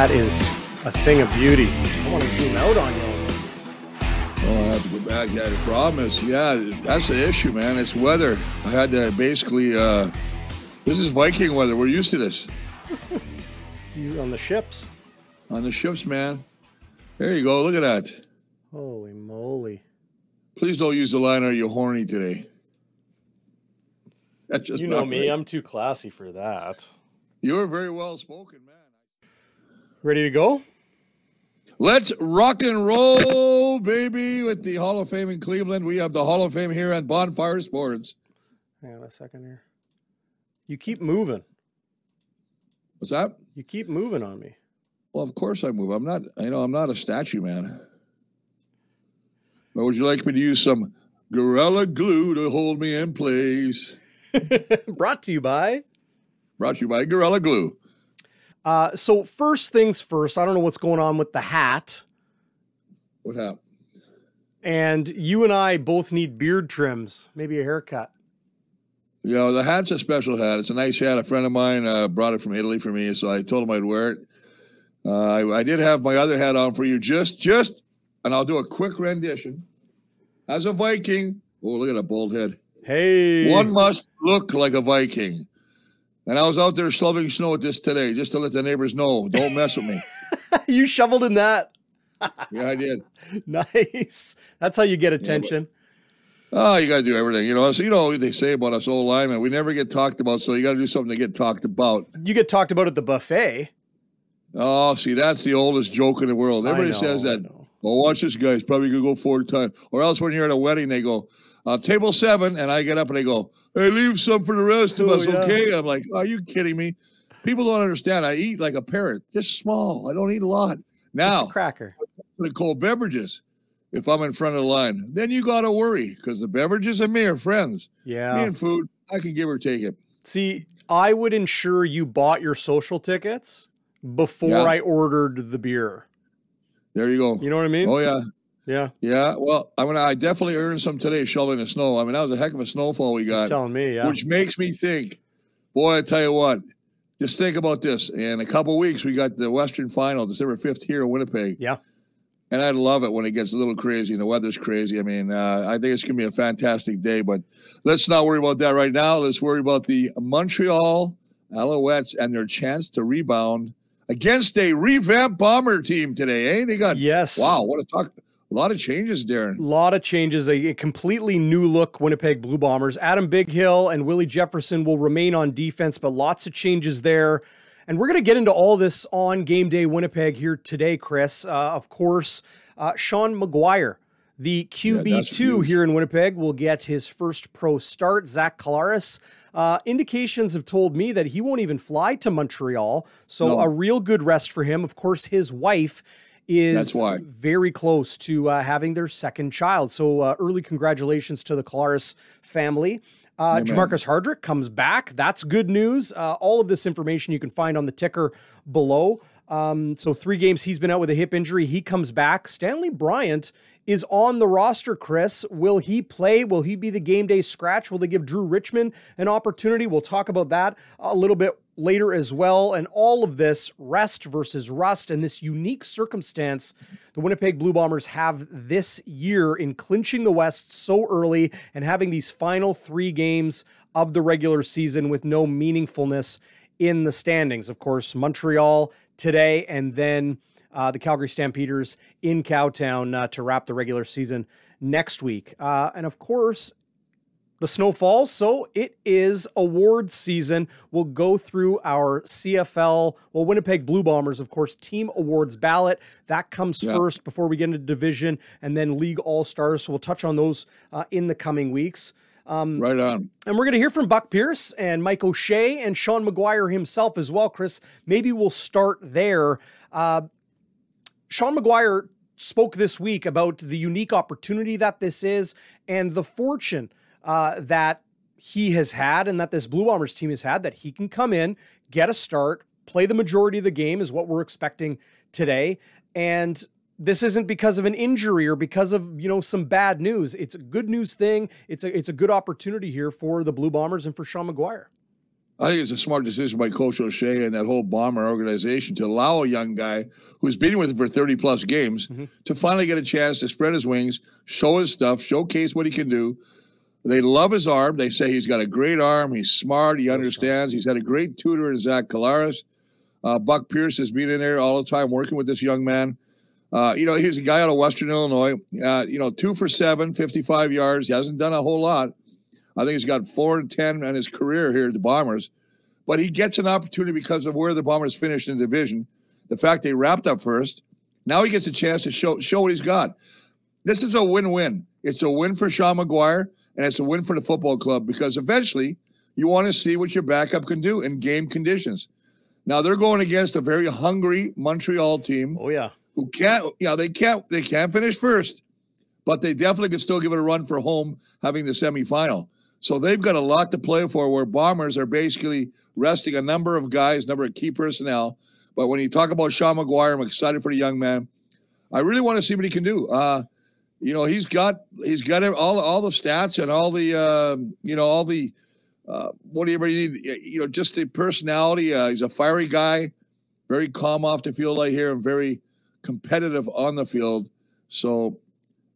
That is a thing of beauty. I want to zoom out on you. Oh, I have to go back. Yeah, the problem is, yeah, that's the issue, man. It's weather. I had to basically, uh, this is Viking weather. We're used to this You on the ships. on the ships, man. There you go. Look at that. Holy moly. Please don't use the line, are you horny today? That's just You know me, right. I'm too classy for that. You're very well spoken, man. Ready to go? Let's rock and roll, baby, with the Hall of Fame in Cleveland. We have the Hall of Fame here at Bonfire Sports. Hang on a second here. You keep moving. What's that? You keep moving on me. Well, of course I move. I'm not, you know, I'm not a statue man. Or would you like me to use some Gorilla Glue to hold me in place? Brought to you by. Brought to you by Gorilla Glue. Uh, so first things first, I don't know what's going on with the hat. What happened? And you and I both need beard trims, maybe a haircut. You know, the hat's a special hat. It's a nice hat. A friend of mine uh, brought it from Italy for me, so I told him I'd wear it. Uh, I, I did have my other hat on for you, just, just, and I'll do a quick rendition. As a Viking, oh, look at a bald head. Hey. One must look like a Viking. And I was out there shoveling snow at this today, just to let the neighbors know, don't mess with me. you shoveled in that. Yeah, I did. Nice. That's how you get attention. Oh, you got to do everything. You know, so you know what they say about us old linemen. We never get talked about, so you got to do something to get talked about. you get talked about at the buffet. Oh, see, that's the oldest joke in the world. Everybody know, says that. Well, watch this guy. He's probably going to go four times. Or else when you're at a wedding, they go, uh, table seven, and I get up and they go, hey, leave some for the rest of Oh, us, yeah. okay? I'm like, are you kidding me? People don't understand. I eat like a parrot, just small. I don't eat a lot. Now, Cracker. the cold beverages, if I'm in front of the line, then you got to worry because the beverages and me are friends. Me Yeah. and food, I can give or take it. See, I would ensure you bought your social tickets before Yeah. I ordered the beer. There you go. You know what I mean? Oh, yeah. Yeah. Yeah. Well, I mean, I definitely earned some today shoveling the snow. I mean, that was a heck of a snowfall we You're got. telling me, yeah. which makes me think, boy, I tell you what, just think about this. In a couple weeks, we got the Western Final, December 5th here in Winnipeg. Yeah. And I love it when it gets a little crazy and the weather's crazy. I mean, uh, I think it's going to be a fantastic day, but let's not worry about that right now. Let's worry about the Montreal Alouettes and their chance to rebound against a revamped Bomber team today, eh? They got, yes. wow, what a talk. A lot of changes, Darren. A lot of changes, a, completely new look Winnipeg Blue Bombers. Adam Bighill and Willie Jefferson will remain on defense, but lots of changes there. And we're going to get into all this on Game Day Winnipeg here today, Chris. Uh, of course, uh, Sean McGuire, the QB2 huge. here in Winnipeg, will get his first pro start. Zach Collaros, uh, indications have told me that he won't even fly to Montreal. So No. a real good rest for him. Of course, his wife is That's why. very close to uh, having their second child. So uh, early congratulations to the Collaros family. Uh, Amen. Jermarcus Hardrick comes back. That's good news. Uh, all of this information you can find on the ticker below. Um, so three games he's been out with a hip injury. He comes back. Stanley Bryant is on the roster. Chris, will he play? Will he be the game day scratch? Will they give Drew Richmond an opportunity? We'll talk about that a little bit later as well. And all of this rest versus rust and this unique circumstance the Winnipeg Blue Bombers have this year in clinching the West so early and having these final three games of the regular season with no meaningfulness in the standings. Of course, Montreal today and then uh, the Calgary Stampeders in Cowtown uh, to wrap the regular season next week. Uh, and of course, the snow falls, so it is award season. We'll go through our CFL, well, Winnipeg Blue Bombers, of course, team awards ballot. That comes first before we get into division and then league all stars. So we'll touch on those uh, in the coming weeks. Right on. And we're going to hear from Buck Pierce and Mike O'Shea and Sean McGuire himself as well. Chris, maybe we'll start there. Uh, Sean McGuire spoke this week about the unique opportunity that this is and the fortune uh, that he has had and that this Blue Bombers team has had that he can come in, get a start, play the majority of the game, is what we're expecting today. And this isn't because of an injury or because of you know some bad news. It's a good news thing. It's a it's a good opportunity here for the Blue Bombers and for Sean McGuire. I think it's a smart decision by Coach O'Shea and that whole Bomber organization to allow a young guy who's been with him for 30 plus games mm-hmm. to finally get a chance to spread his wings, show his stuff, showcase what he can do. They love his arm. They say he's got a great arm. He's smart. He understands. He's had a great tutor in Zach Collaros. Uh, Buck Pierce has been in there all the time working with this young man. Uh, you know, he's a guy out of Western Illinois. Uh, you know, two for seven, 55 yards. He hasn't done a whole lot. I think he's got four and 10 in his career here at the Bombers. But he gets an opportunity because of where the Bombers finished in the division. The fact they wrapped up first. Now he gets a chance to show show what he's got. This is a win-win. It's a win for Sean McGuire, and it's a win for the football club because eventually you want to see what your backup can do in game conditions. Now they're going against a very hungry Montreal team. Oh yeah, who can't? Yeah, they can't. They can't finish first, but they definitely can still give it a run for home, having the semifinal. So they've got a lot to play for. Where Bombers are basically resting a number of guys, number of key personnel. But when you talk about Sean McGuire, I'm excited for the young man. I really want to see what he can do. Uh, you know, he's got he's got all all the stats and all the uh, you know all the uh, whatever you need. You know, just the personality. Uh, he's a fiery guy, very calm off the field. I hear very competitive on the field. So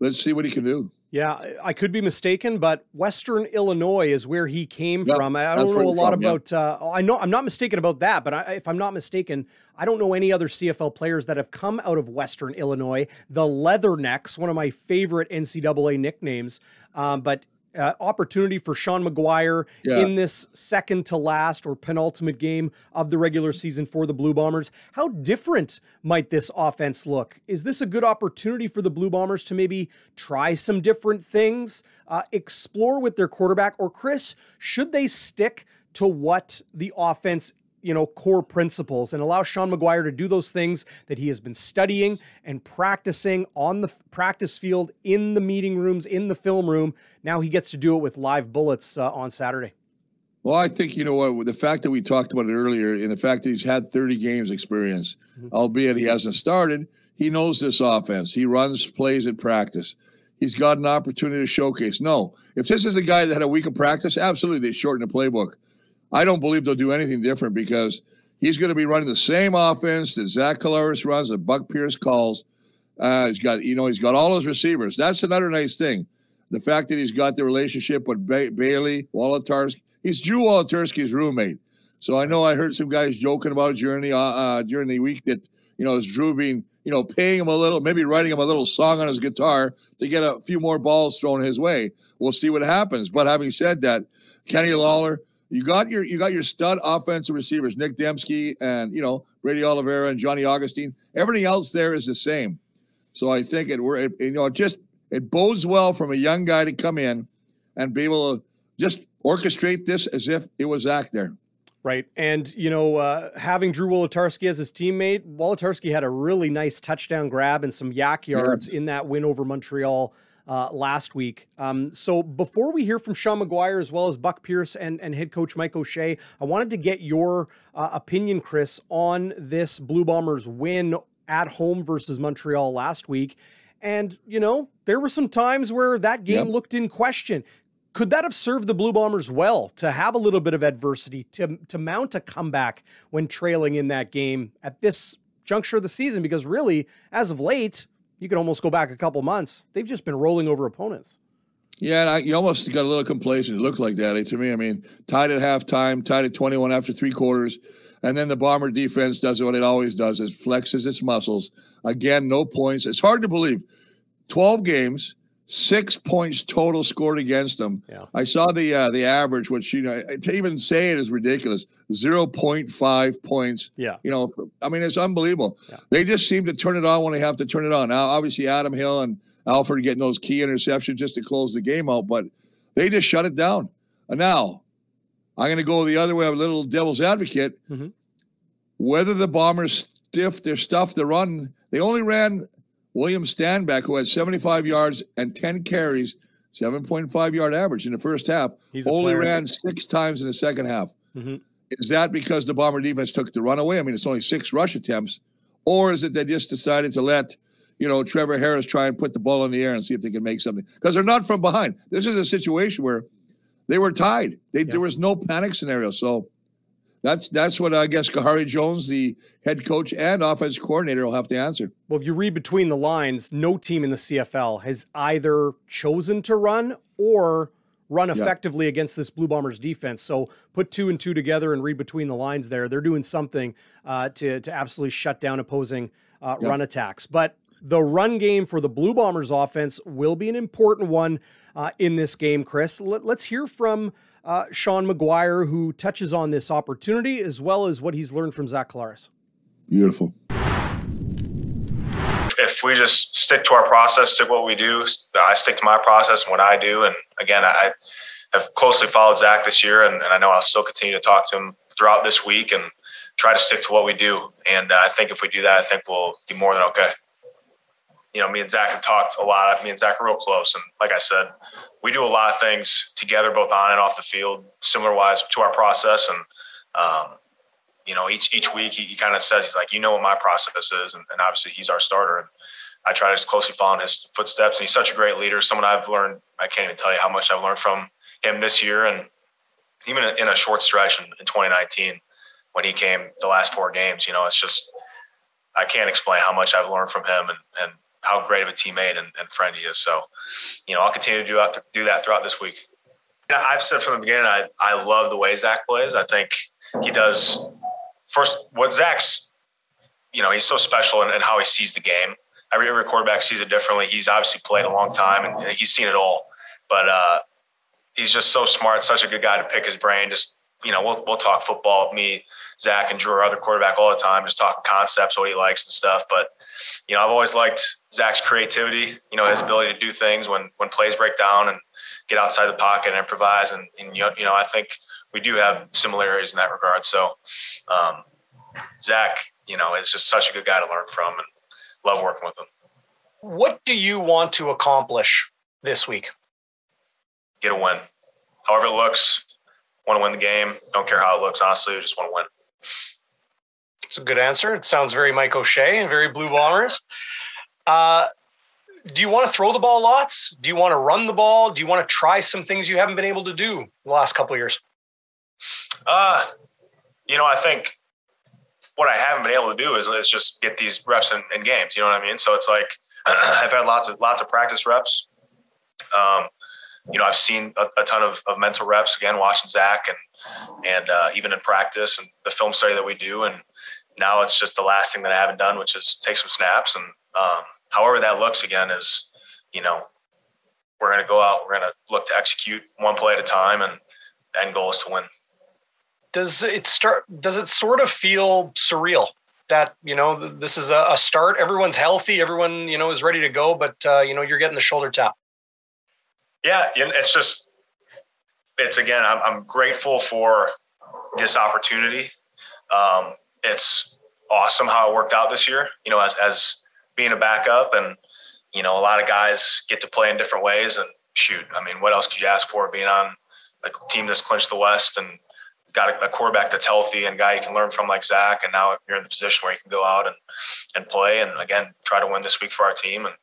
let's see what he can do. Yeah, I could be mistaken, but Western Illinois is where he came yep, from. I don't know a lot from, about. Uh, I know I'm not mistaken about that, but I, if I'm not mistaken, I don't know any other CFL players that have come out of Western Illinois. The Leathernecks, one of my favorite NCAA nicknames, um, but uh, opportunity for Sean McGuire yeah. in this second to last or penultimate game of the regular season for the Blue Bombers. How different might this offense look? Is this a good opportunity for the Blue Bombers to maybe try some different things, uh, explore with their quarterback? Or, Chris, should they stick to what the offense you know, core principles and allow Sean McGuire to do those things that he has been studying and practicing on the practice field, in the meeting rooms, in the film room. Now he gets to do it with live bullets uh, on Saturday. Well, I think, you know what, the fact that we talked about it earlier and the fact that he's had 30 games experience, mm-hmm. albeit he hasn't started, he knows this offense. He runs plays at practice. He's got an opportunity to showcase. No, if this is a guy that had a week of practice, absolutely they shorten the playbook. I don't believe they'll do anything different because he's going to be running the same offense that Zach Collaros runs, that Buck Pierce calls. Uh, he's got, you know, he's got all his receivers. That's another nice thing. The fact that he's got the relationship with ba- Bailey Wolitarsky. He's Drew Wolitarsky's roommate. So I know I heard some guys joking about during the uh, uh, during the week that you know is Drew being you know paying him a little, maybe writing him a little song on his guitar to get a few more balls thrown his way. We'll see what happens. But having said that, Kenny Lawler, you got your you got your stud offensive receivers, Nick Demski and you know Brady Oliveira and Johnny Augustine. Everything else there is the same. So I think it were you know it just it bodes well from a young guy to come in and be able to just orchestrate this as if it was Zach there. Right. And, you know, uh, having Drew Wolitarsky as his teammate, Wolitarsky had a really nice touchdown grab and some YAC yards yeah. in that win over Montreal uh, last week. Um, so before we hear from Sean McGuire as well as Buck Pierce and, and head coach Mike O'Shea, I wanted to get your uh, opinion, Chris, on this Blue Bombers win at home versus Montreal last week. And, you know, there were some times where that game yep. looked in question. Could that have served the Blue Bombers well to have a little bit of adversity, to, to mount a comeback when trailing in that game at this juncture of the season? Because really, as of late, you can almost go back a couple months. They've just been rolling over opponents. Yeah, and I, you almost got a little complacent. It looked like that eh, to me. I mean, tied at halftime, tied at 21 after three quarters. And then the Bomber defense does what it always does, is flexes its muscles. Again, no points. It's hard to believe. 12 games, six points total scored against them. Yeah. I saw the uh, the average, which you know to even say it is ridiculous. Zero point five points. Yeah. You know, I mean it's unbelievable. Yeah. They just seem to turn it on when they have to turn it on. Now, obviously, Adam Hill and Alford getting those key interceptions just to close the game out, but they just shut it down. And now, I'm going to go the other way. I'm a little devil's advocate. Mm-hmm. Whether the Bombers stiff their stuff, the run, they only ran William Stanback, who had 75 yards and 10 carries, 7.5 yard average in the first half, He's only ran six times in the second half. Mm-hmm. Is that because the Bomber defense took the run away? I mean, it's only six rush attempts. Or is it they just decided to let, you know, Trevor Harris try and put the ball in the air and see if they can make something? Because they're not from behind. This is a situation where they were tied. They, yeah. There was no panic scenario. So that's that's what I guess Khari Jones, the head coach and offense coordinator, will have to answer. Well, if you read between the lines, no team in the CFL has either chosen to run or run effectively against this Blue Bombers defense. So put two and two together and read between the lines there. They're doing something uh, to to absolutely shut down opposing uh, run attacks. But the run game for the Blue Bombers offense will be an important one uh, in this game, Chris. Let, us hear from uh, Sean McGuire, who touches on this opportunity as well as what he's learned from Zach Collaros. Beautiful. If we just stick to our process, stick what we do, I stick to my process and what I do. And again, I have closely followed Zach this year, and, and I know I'll still continue to talk to him throughout this week and try to stick to what we do. And uh, I think if we do that, I think we'll be more than okay. You know, me and Zach have talked a lot. Me and Zach are real close. And like I said, we do a lot of things together, both on and off the field, similar wise to our process. And, um, you know, each each week he, he kind of says, he's like, you know what my process is. And, and, obviously he's our starter. And I try to just closely follow in his footsteps. And he's such a great leader, someone I've learned, I can't even tell you how much I've learned from him this year. And even in a short stretch in, in 2019, when he came the last four games, you know, it's just, I can't explain how much I've learned from him and, and how great of a teammate and, and friend he is. So, you know, I'll continue to do do that throughout this week. I've said from the beginning, I, I love the way Zach plays. I think he does first what Zach's, you know, he's so special in, in how he sees the game. Every, every quarterback sees it differently. He's obviously played a long time and he's seen it all, but, uh, he's just so smart, such a good guy to pick his brain. Just, you know, we'll, we'll talk football, me, Zach and Drew, our other quarterback all the time, just talking concepts, what he likes and stuff. But, you know, I've always liked Zach's creativity, you know, his ability to do things when, when plays break down and get outside the pocket and improvise. And, and you, know, you know, I think we do have similarities in that regard. So, um, Zach, you know, is just such a good guy to learn from and love working with him. What do you want to accomplish this week? Get a win. However it looks, want to win the game. Don't care how it looks, honestly, I just want to win. It's a good answer. It sounds very Mike O'Shea and very Blue Bombers. Uh, do you want to throw the ball lots? Do you want to run the ball? Do you want to try some things you haven't been able to do the last couple years? Uh, you know, I think what I haven't been able to do is, is just get these reps in, in games. You know what I mean? So it's like I've had lots of lots of practice reps. Um, you know, I've seen a, a ton of, of, mental reps again, watching Zach and and uh, even in practice and the film study that we do. And now it's just the last thing that I haven't done, which is take some snaps and um, however that looks again is, you know, we're going to go out, we're going to look to execute one play at a time, and the end goal is to win. Does it start? Does it sort of feel surreal that you know this is a, start? Everyone's healthy, everyone you know is ready to go, but uh, you know you're getting the shoulder tap. Yeah, it's just it's again. I'm, I'm grateful for this opportunity. Um, it's awesome how it worked out this year. You know, as as being a backup and you know a lot of guys get to play in different ways and shoot i mean what else could you ask for being on a team that's clinched the west and got a, a quarterback that's healthy and guy you can learn from like zach and now you're in the position where you can go out and and play and again try to win this week for our team and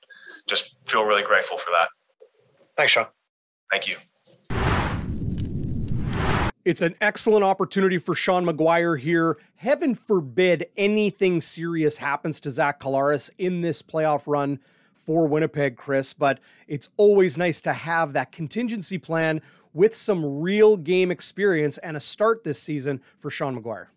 just feel really grateful for that thanks sean thank you it's an excellent opportunity for Sean McGuire here. Heaven forbid anything serious happens to Zach Collaros in this playoff run for Winnipeg, Chris, but it's always nice to have that contingency plan with some real game experience and a start this season for Sean McGuire.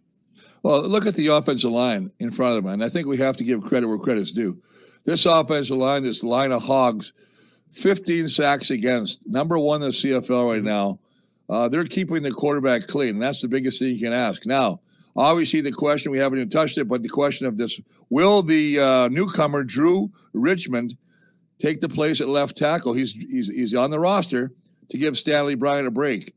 Well, look at the offensive line in front of him, and I think we have to give credit where credit's due. This offensive line, this line of hogs, 15 sacks against, number one in the CFL right now. Uh, they're keeping the quarterback clean, and that's the biggest thing you can ask. Now, obviously, the question we haven't even touched it, but the question of this: Will the uh, newcomer Drew Richmond take the place at left tackle? He's he's he's on the roster to give Stanley Bryant a break,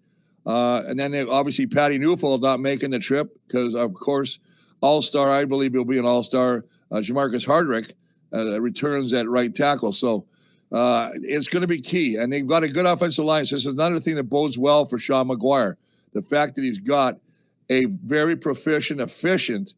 uh, and then obviously Patty Neufeld not making the trip because, of course, All Star. I believe he'll be an All Star. Uh, Jermarcus Hardrick uh, returns at right tackle, so uh, it's going to be key. And they've got a good offensive line. So this is another thing that bodes well for Sean McGuire. The fact that he's got a very proficient, efficient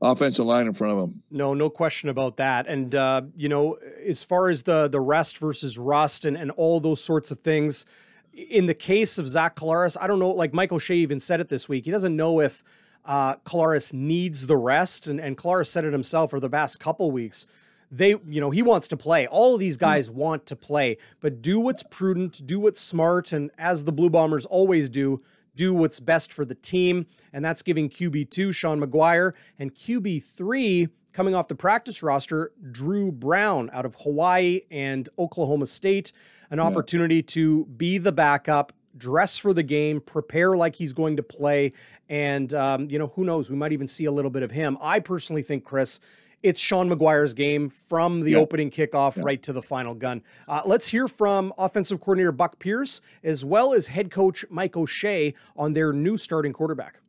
offensive line in front of him. No, no question about that. And uh, you know, as far as the the rest versus rust and, and all those sorts of things, in the case of Zach Collaros, I don't know, like Mike O'Shea even said it this week. He doesn't know if Uh, Collaros needs the rest, and, and Collaros said it himself for the past couple weeks. They, you know, he wants to play. All of these hmm. guys want to play, but do what's prudent, do what's smart, and as the Blue Bombers always do, do what's best for the team. And that's giving QB2 Sean McGuire and QB3 coming off the practice roster, Drew Brown out of Hawaii and Oklahoma State, an yeah. opportunity to be the backup, dress for the game, prepare like he's going to play. And, um, you know, who knows? We might even see a little bit of him. I personally think, Chris, it's Sean McGuire's game from the opening kickoff right to the final gun. Uh, let's hear from offensive coordinator Buck Pierce as well as head coach Mike O'Shea on their new starting quarterback.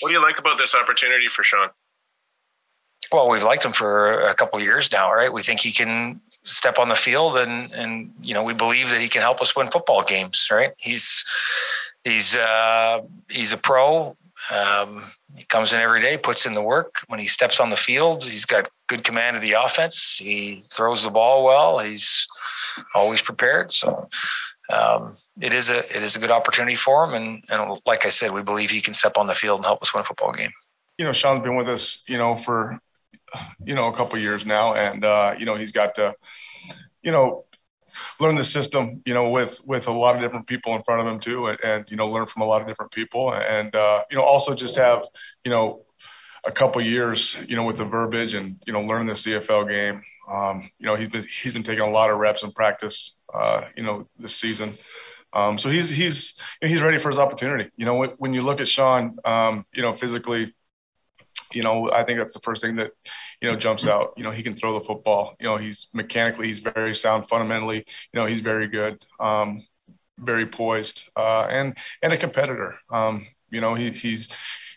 What do you like about this opportunity for Sean? Well, we've liked him for a couple years now, right? We think he can step on the field, and and you know we believe that he can help us win football games, right? He's he's uh, he's a pro. Um, he comes in every day, puts in the work. When he steps on the field, he's got good command of the offense. He throws the ball well. He's always prepared. So um, it is a it is a good opportunity for him. And, and like I said, we believe he can step on the field and help us win a football game. You know, Sean's been with us, you know, for you know a couple years now, and uh, you know he's got to, you know, learn the system, you know, with with a lot of different people in front of him too, and, and you know, learn from a lot of different people, and uh, you know, also just have you know a couple years, you know, with the verbiage and you know, learning the CFL game. Um, you know, he's been he's been taking a lot of reps in practice, uh, you know, this season. Um, so he's he's he's ready for his opportunity. You know, when you look at Sean, um, you know, physically, you know, I think that's the first thing that you know jumps out. You know, he can throw the football. You know, he's mechanically he's very sound. Fundamentally, you know, he's very good, um, very poised, uh, and and a competitor. Um, you know, he he's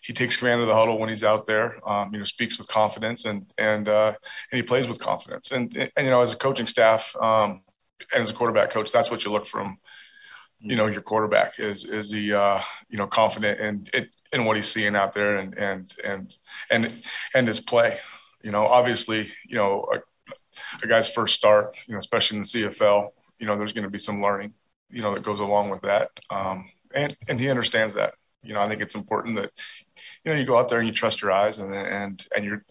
he takes command of the huddle when he's out there. Um, you know, speaks with confidence and and uh, and he plays with confidence. And, and you know, as a coaching staff um, and as a quarterback coach, that's what you look from. You know, your quarterback is is he uh, you know confident in it in what he's seeing out there and and and and and his play. You know, obviously, you know, a, a guy's first start, you know, especially in the CFL, you know, there's going to be some learning, you know, that goes along with that. Um, and and he understands that you know, I think it's important that you know you go out there and you trust your eyes and and and you're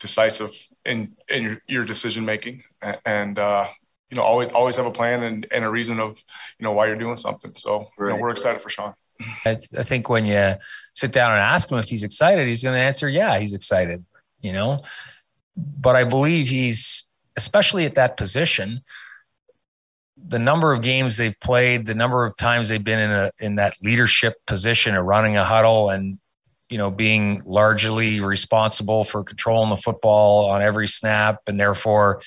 decisive in in your your decision making and uh, you know always always have a plan and, and a reason of you know why you're doing something. So right. you know, we're excited for Sean. I, I think when you sit down and ask him if he's excited, he's going to answer, "Yeah, he's excited." You know, but I believe he's especially at that position the number of games they've played, the number of times they've been in a in that leadership position of running a huddle and you know being largely responsible for controlling the football on every snap and therefore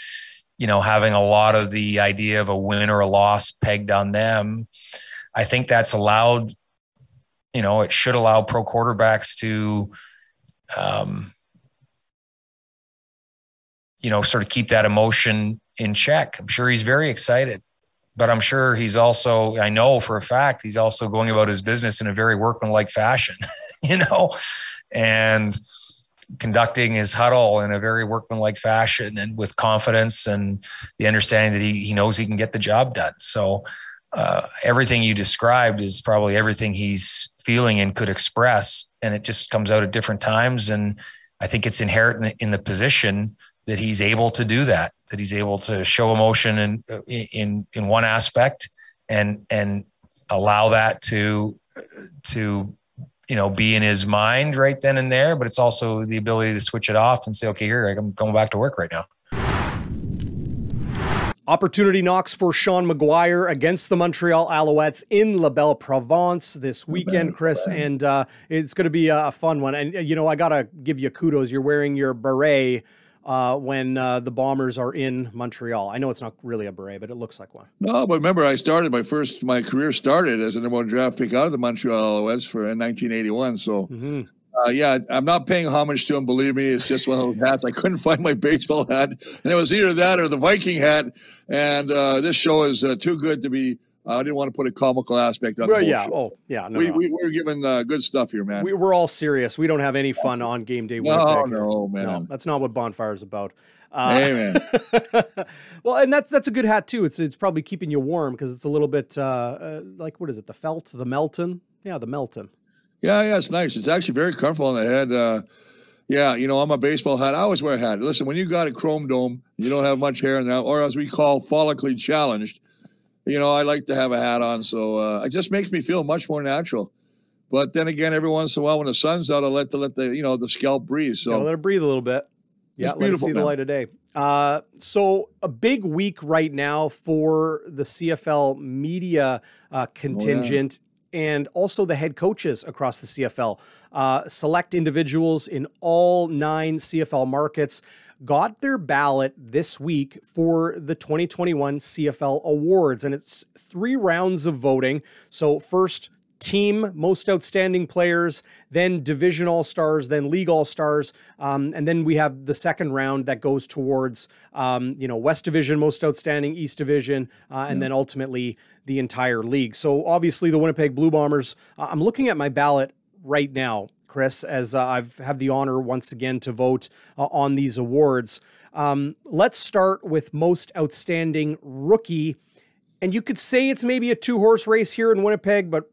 you know having a lot of the idea of a win or a loss pegged on them i think that's allowed you know it should allow pro quarterbacks to um you know sort of keep that emotion in check i'm sure he's very excited but I'm sure he's also, I know for a fact, he's also going about his business in a very workmanlike fashion, you know, and conducting his huddle in a very workmanlike fashion and with confidence and the understanding that he, he knows he can get the job done. So, uh, everything you described is probably everything he's feeling and could express, and it just comes out at different times. And I think it's inherent in the, in the position that he's able to do that, that he's able to show emotion in in in one aspect and and allow that to to you know be in his mind right then and there, but it's also the ability to switch it off and say, okay, here I'm going back to work right now. Opportunity knocks for Sean McGuire against the Montreal Alouettes in La Belle Province this weekend, Chris, and uh, it's going to be a fun one. And you know, I gotta give you kudos. You're wearing your beret uh, when uh, the Bombers are in Montreal. I know it's not really a beret, but it looks like one. No, but remember, I started my first, my career started as a number one draft pick out of the Montreal Alouettes for in 1981. So, mm-hmm. Uh, yeah, I'm not paying homage to him. Believe me, it's just one of those hats. I couldn't find my baseball hat, and it was either that or the Viking hat. And uh, this show is uh, too good to be I didn't want to put a comical aspect on. Well, yeah. Show. Oh, yeah. No, we, no. we are giving uh, good stuff here, man. We, are all serious. We don't have any fun on game day. No, Winnipeg no, man. No, that's not what bonfire is about. Uh, hey, man. well, and that's that's a good hat too. It's it's probably keeping you warm because it's a little bit uh, uh, like what is it? The felt, the Melton. Yeah, the Melton. Yeah, yeah, it's nice. It's actually very comfortable on the head. Uh, yeah, you know, I'm a baseball hat. I always wear a hat. Listen, when you got a chrome dome, you don't have much hair now, or as we call follically challenged. You know, I like to have a hat on, so uh, it just makes me feel much more natural. But then again, every once in a while, when the sun's out, I let the let the you know the scalp breathe. So let it breathe a little bit. Yeah, let it see the light of day. Uh, so a big week right now for the CFL media uh, contingent. Oh, yeah and also the head coaches across the CFL. Uh, select individuals in all nine CFL markets got their ballot this week for the 2021 CFL awards, and it's three rounds of voting. So, first, team most outstanding players, then division all stars, then league all stars, um, and then we have the second round that goes towards um, you know West Division most outstanding, East Division, uh, and yeah. then ultimately the entire league. So obviously the Winnipeg Blue Bombers. Uh, I'm looking at my ballot right now, Chris, as uh, I've have the honor once again to vote uh, on these awards. Um, let's start with most outstanding rookie. And you could say it's maybe a two horse race here in Winnipeg, but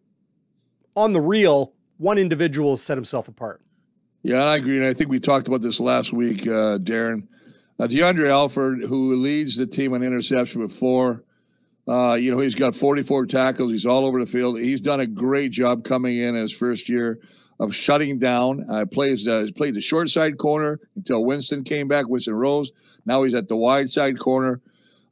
on the real, one individual set himself apart. Yeah, I agree. And I think we talked about this last week, uh, Darren. Uh, DeAndre Alford, who leads the team on interception with four, uh, you know, he's got 44 tackles. He's all over the field. He's done a great job coming in his first year of shutting down. Uh, plays uh, played the short side corner until Winston came back. Winston Rose. Now he's at the wide side corner.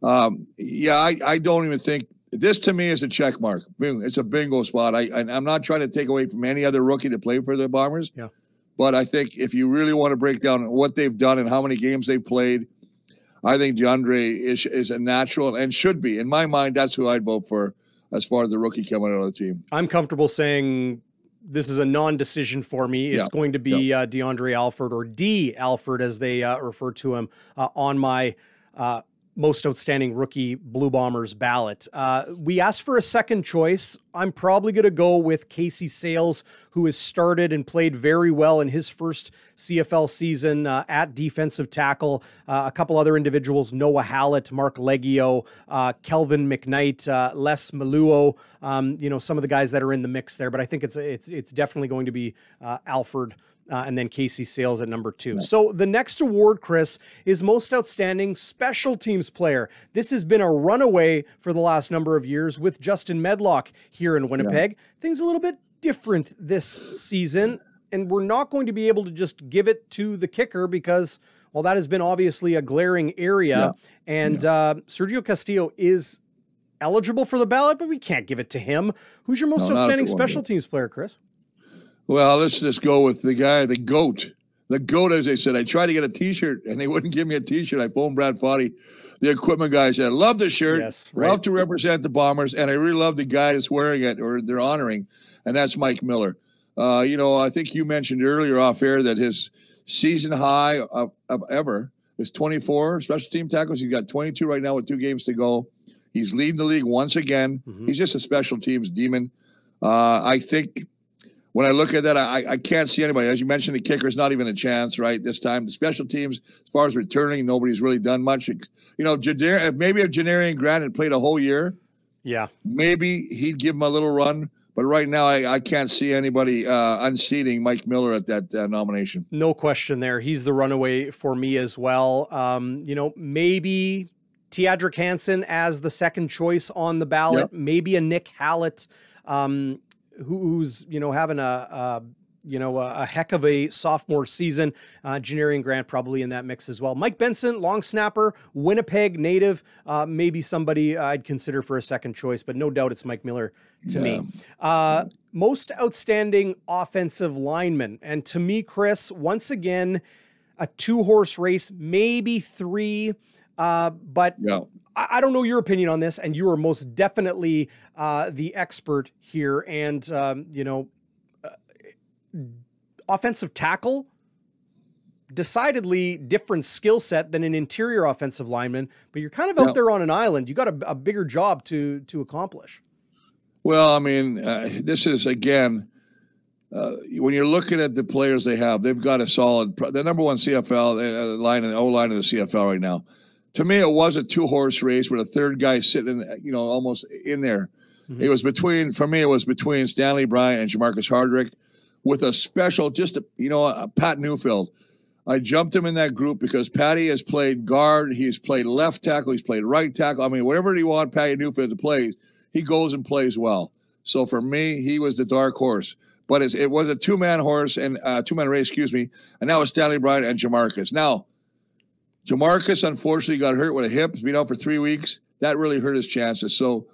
Um, yeah, I, I don't even think this to me is a check mark. It's a bingo spot. I, I am not trying to take away from any other rookie to play for the Bombers. Yeah. But I think if you really want to break down what they've done and how many games they've played, I think DeAndre is is a natural and should be. In my mind, that's who I'd vote for as far as the rookie coming out of the team. I'm comfortable saying this is a non-decision for me. It's yeah. going to be yeah. uh, DeAndre Alford or D Alford as they uh, refer to him uh, on my uh, most outstanding rookie Blue Bombers ballot. Uh, we asked for a second choice. I'm probably going to go with Casey Sayles, who has started and played very well in his first CFL season uh, at defensive tackle. Uh, a couple other individuals Noah Hallett, Mark Leggio, uh, Kelvin McKnight, uh, Les Maluo, um, you know, some of the guys that are in the mix there. But I think it's, it's, it's definitely going to be uh, Alford uh, and then Casey Sayles at number two. So the next award, Chris, is Most Outstanding Special Teams Player. This has been a runaway for the last number of years with Justin Medlock here in Winnipeg. Yeah. Things a little bit different this season, and we're not going to be able to just give it to the kicker because, well, that has been obviously a glaring area. Yeah. And yeah. Uh, Sergio Castillo is eligible for the ballot, but we can't give it to him. Who's your most no, outstanding special teams player, Chris? Well, let's just go with the guy, the goat. The goat, as they said. I tried to get a T-shirt, and they wouldn't give me a T-shirt. I phoned Brad Foddy, the equipment guy. Said, I "Love the shirt. Yes, right. Love to represent the Bombers, and I really love the guy that's wearing it or they're honoring, and that's Mike Miller. Uh, you know, I think you mentioned earlier off air that his season high of, of ever is 24 special team tackles. He's got 22 right now with two games to go. He's leading the league once again. Mm-hmm. He's just a special teams demon. Uh, I think when I look at that, I, I can't see anybody. As you mentioned, the kicker's not even a chance, right? This time, the special teams, as far as returning, nobody's really done much. You know, Jader, maybe if Janarion Grant had played a whole year, yeah, maybe he'd give him a little run. But right now, I, I can't see anybody uh, unseating Mike Miller at that uh, nomination. No question there. He's the runaway for me as well. Um, you know, maybe Teadric Hansen as the second choice on the ballot, yep. maybe a Nick Hallett. Um, who's you know having a, a you know, a, a, heck of a sophomore season. Uh, Janarion Grant probably in that mix as well. Mike Benson, long snapper, Winnipeg native, uh, maybe somebody I'd consider for a second choice, but no doubt it's Mike Miller to yeah. me. Uh, most outstanding offensive lineman. And to me, Chris, once again, a two horse race, maybe three. Uh, but yeah. I, don't know your opinion on this, and you are most definitely uh, the expert here. And um, you know, uh, offensive tackle, decidedly different skill set than an interior offensive lineman. But you're kind of out there on an island. You got a, a, bigger job to to accomplish. Well, I mean, uh, this is again. Uh, when you're looking at the players they have, they've got a solid, the number one CFL uh, line and O line of the CFL right now to me, it was a two horse race with a third guy sitting, you know, almost in there. Mm-hmm. It was between, for me, it was between Stanley Bryant and Jermarcus Hardrick. with a special, just a, you know, a Pat Neufeld. I jumped him in that group because Patty has played guard, he's played left tackle, he's played right tackle. I mean, whatever you want Patty Neufeld to play, he goes and plays well. So for me, he was the dark horse. But it was a two man horse and uh, two man race, excuse me. And that was Stanley Bryant and Jermarcus. Now, Jermarcus unfortunately got hurt with a hip, been out for three weeks. That really hurt his chances. So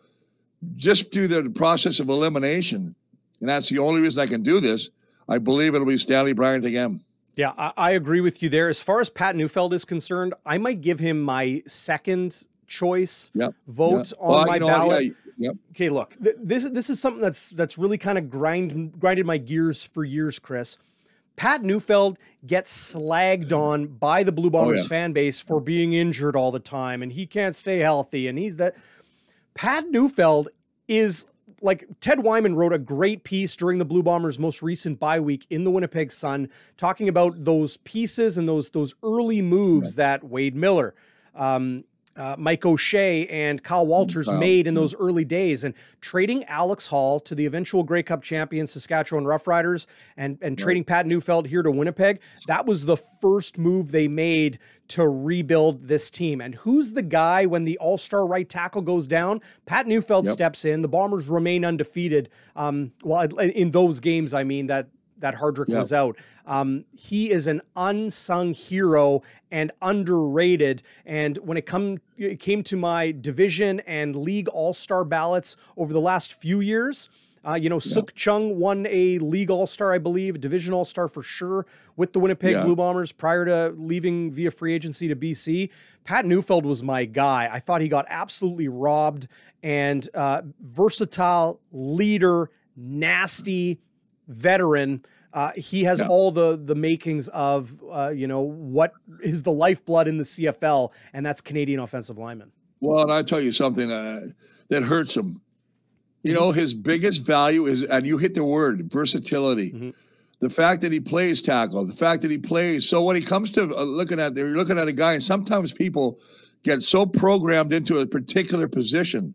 just do the process of elimination, and that's the only reason I can do this. I believe it'll be Stanley Bryant again. Yeah, I, I agree with you there. As far as Pat Neufeld is concerned, I might give him my second choice yep. vote yep. on well, my ballot. Yeah, yep. Okay, look, th- this this is something that's that's really kind of grind grinded my gears for years, Chris. Pat Neufeld gets slagged on by the Blue Bombers oh, yeah. fan base for being injured all the time and he can't stay healthy and he's that Pat Neufeld is like Ted Wyman wrote a great piece during the Blue Bombers' most recent bye week in the Winnipeg Sun, talking about those pieces and those those early moves right. that Wade Miller, um, uh, Mike O'Shea and Kyle Walters wow. made in those early days, and trading Alex Hall to the eventual Grey Cup champion Saskatchewan Roughriders, and and right. trading Pat Neufeld here to Winnipeg. That was the first move they made to rebuild this team. And who's the guy when the All Star right tackle goes down? Pat Neufeld yep. steps in. The Bombers remain undefeated. Um, well, in those games, I mean that that Hardrick yep. was out. Um, he is an unsung hero and underrated. And when it come it came to my division and league all star ballots over the last few years. Uh, you know, yeah. Sukh Chungh won a league all star, I believe, division all star for sure with the Winnipeg yeah. Blue Bombers prior to leaving via free agency to BC. Pat Neufeld was my guy. I thought he got absolutely robbed and uh, versatile leader, nasty veteran. Uh, he has yeah. all the the makings of uh, you know what is the lifeblood in the CFL, and that's Canadian offensive lineman. Well, and I tell you something uh, that hurts him. You know, his biggest value is, and you hit the word versatility. Mm-hmm. The fact that he plays tackle, the fact that he plays. So when he comes to uh, looking at, you're looking at a guy, and sometimes people get so programmed into a particular position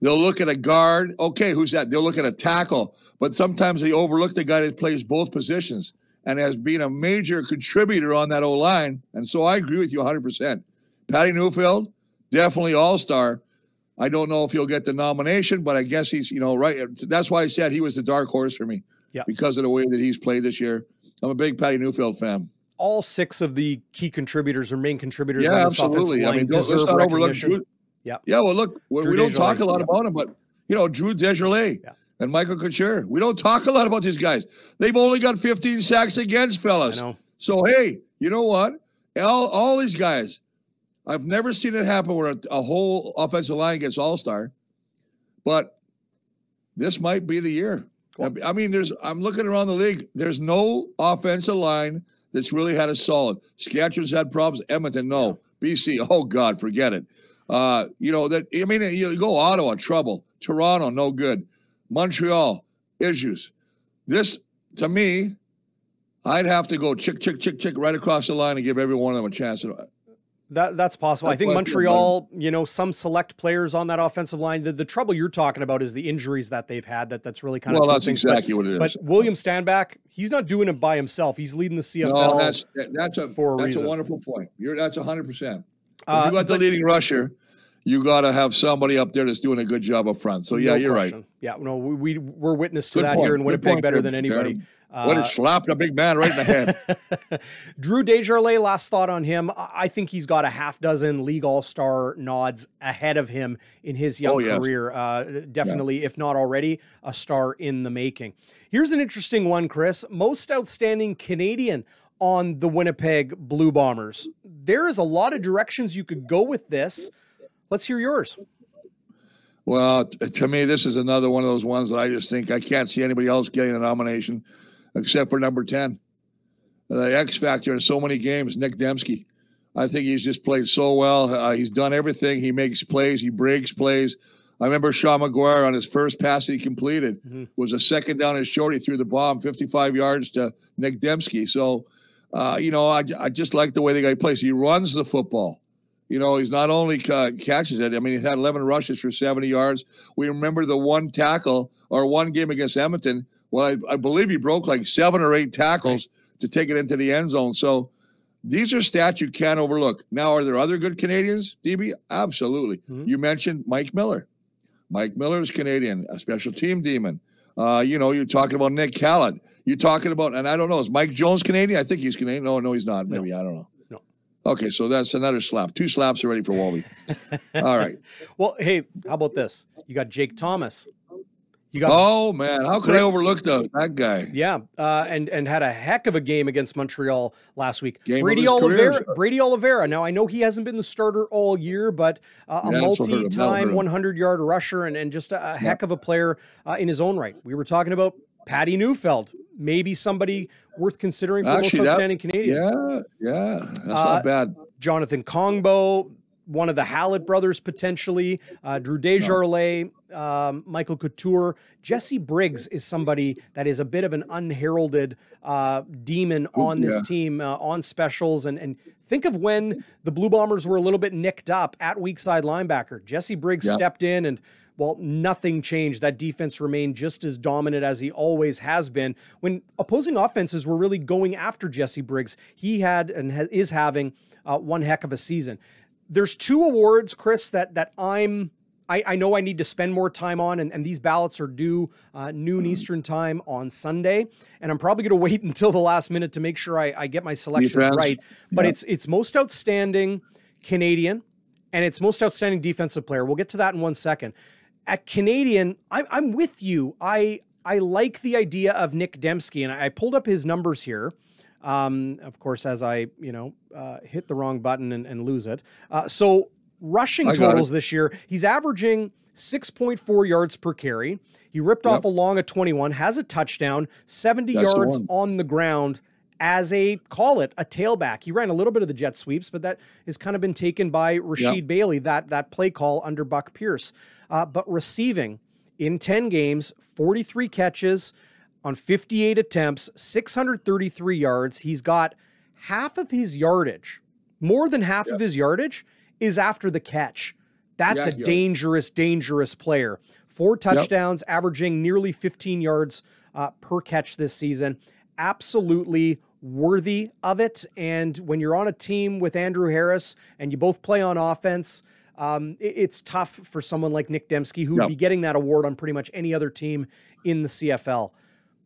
They'll look at a guard. Okay, who's that? They'll look at a tackle, but sometimes they overlook the guy that plays both positions and has been a major contributor on that O line. And so I agree with you 100%. Patty Neufeld, definitely all star. I don't know if he'll get the nomination, but I guess he's, you know, right. That's why I said he was the dark horse for me yeah. because of the way that he's played this year. I'm a big Patty Neufeld fan. All six of the key contributors or main contributors. Yeah, absolutely. I mean, let's not overlook Drew, yeah. Yeah. Well, look, we, we don't talk a lot yeah. about him, but you know, Drew Desjardins yeah. and Michael Couture. We don't talk a lot about these guys. They've only got 15 sacks against, fellas. So hey, you know what? All all these guys, I've never seen it happen where a, a whole offensive line gets all star, but this might be the year. Cool. I mean, there's I'm looking around the league. There's no offensive line that's really had a solid. Saskatchewan's had problems. Edmonton, no. BC, oh God, forget it. Uh, you know that I mean, you go Ottawa, trouble. Toronto, no good. Montreal, issues. This to me, I'd have to go chick, chick, chick, chick right across the line and give every one of them a chance. That that's possible. That's I think Montreal, you know, some select players on that offensive line. The, the trouble you're talking about is the injuries that they've had. That that's really kind of well, that's exactly but, what it is. But William Stanback, he's not doing it by himself. He's leading the CFL. No, that's that's a for a that's reason. a wonderful point. You're that's hundred percent. Uh, you got the leading rusher you got to have somebody up there that's doing a good job up front. So yeah, no you're question. right. Yeah, no, we, we are witness to good that point. here in Winnipeg point, better than anybody. Uh, what a slap a big man right in the head. Drew Desjardins, last thought on him. I think he's got a half dozen league all star nods ahead of him in his young oh, yes. career. Uh, definitely, yeah. if not already, a star in the making. Here's an interesting one, Chris. Most outstanding Canadian on the Winnipeg Blue Bombers. There is a lot of directions you could go with this. Let's hear yours. Well, to me, this is another one of those ones that I just think I can't see anybody else getting the nomination except for number 10. The X factor in so many games, Nick Demski. I think he's just played so well. Uh, he's done everything. He makes plays, he breaks plays. I remember Sean McGuire on his first pass he completed mm-hmm. was a second down and short. He threw the bomb 55 yards to Nick Demski. So, uh, you know, I, I just like the way the guy plays. He runs the football. You know, he's not only uh, catches it. I mean, he had 11 rushes for 70 yards. We remember the one tackle or one game against Edmonton Well, I, I believe he broke like seven or eight tackles to take it into the end zone. So these are stats you can't overlook. Now, are there other good Canadians, DB? Absolutely. Mhm. You mentioned Mike Miller. Mike Miller is Canadian, a special team demon. Uh, you know, you're talking about Nick Hallett. You're talking about, and I don't know, is Mike Jones Canadian? I think he's Canadian. No, no, he's not. Maybe I don't know. Okay, so that's another slap. Two slaps already for Walby. All right. Well, hey, how about this? You got Jake Thomas. You got Oh man, how could I overlook that guy? Yeah, uh, and and had a heck of a game against Montreal last week. Game Brady his career. Oliveira. Brady Oliveira. Now I know he hasn't been the starter all year, but uh, a Yeah, that's what hurt him. That'll hurt multi-time 100-yard rusher and and just a, a heck of a player uh, in his own right. We were talking about Patty Neufeld, maybe somebody worth considering for Actually, most that- Canadian. Yeah, yeah, that's Uh, not bad. Jonathan Kongbo, one of the Hallett brothers potentially, uh, Drew Desjardins, um, Michael Couture. Jesse Briggs is somebody that is a bit of an unheralded uh, demon on this yeah. team uh, on specials. And, and think of when the Blue Bombers were a little bit nicked up at weak side linebacker. Jesse Briggs Yeah. stepped in and well, nothing changed. That defense remained just as dominant as he always has been. When opposing offenses were really going after Jesse Briggs, he had and ha- is having uh, one heck of a season. There's two awards, Chris, that that I'm. I, I know I need to spend more time on, and, and these ballots are due uh, noon Eastern time on Sunday, and I'm probably going to wait until the last minute to make sure I, I get my selections right. But Yeah. it's it's most outstanding Canadian, and it's most outstanding defensive player. We'll get to that in one second. At Canadian, I'm, I'm with you. I I like the idea of Nick Dembski, and I pulled up his numbers here. Um, of course, as I you know uh, hit the wrong button and, and lose it. Uh, so rushing I it. totals this year, he's averaging 6.4 yards per carry. He ripped off a long a 21, has a touchdown, 70 That's yards one. on the ground as a call it a tailback. He ran a little bit of the jet sweeps, but that has kind of been taken by Rasheed Bailey that that play call under Buck Pierce. Uh, but receiving in 10 games, 43 catches on 58 attempts, 633 yards. He's got half of his yardage, more than half of his yardage is after the catch. That's a Backyard. dangerous, dangerous player. Four touchdowns, averaging nearly 15 yards uh, per catch this season. Absolutely worthy of it. And when you're on a team with Andrew Harris and you both play on offense, um, it- it's tough for someone like Nick Dembski, who would Yep. be getting that award on pretty much any other team in the CFL.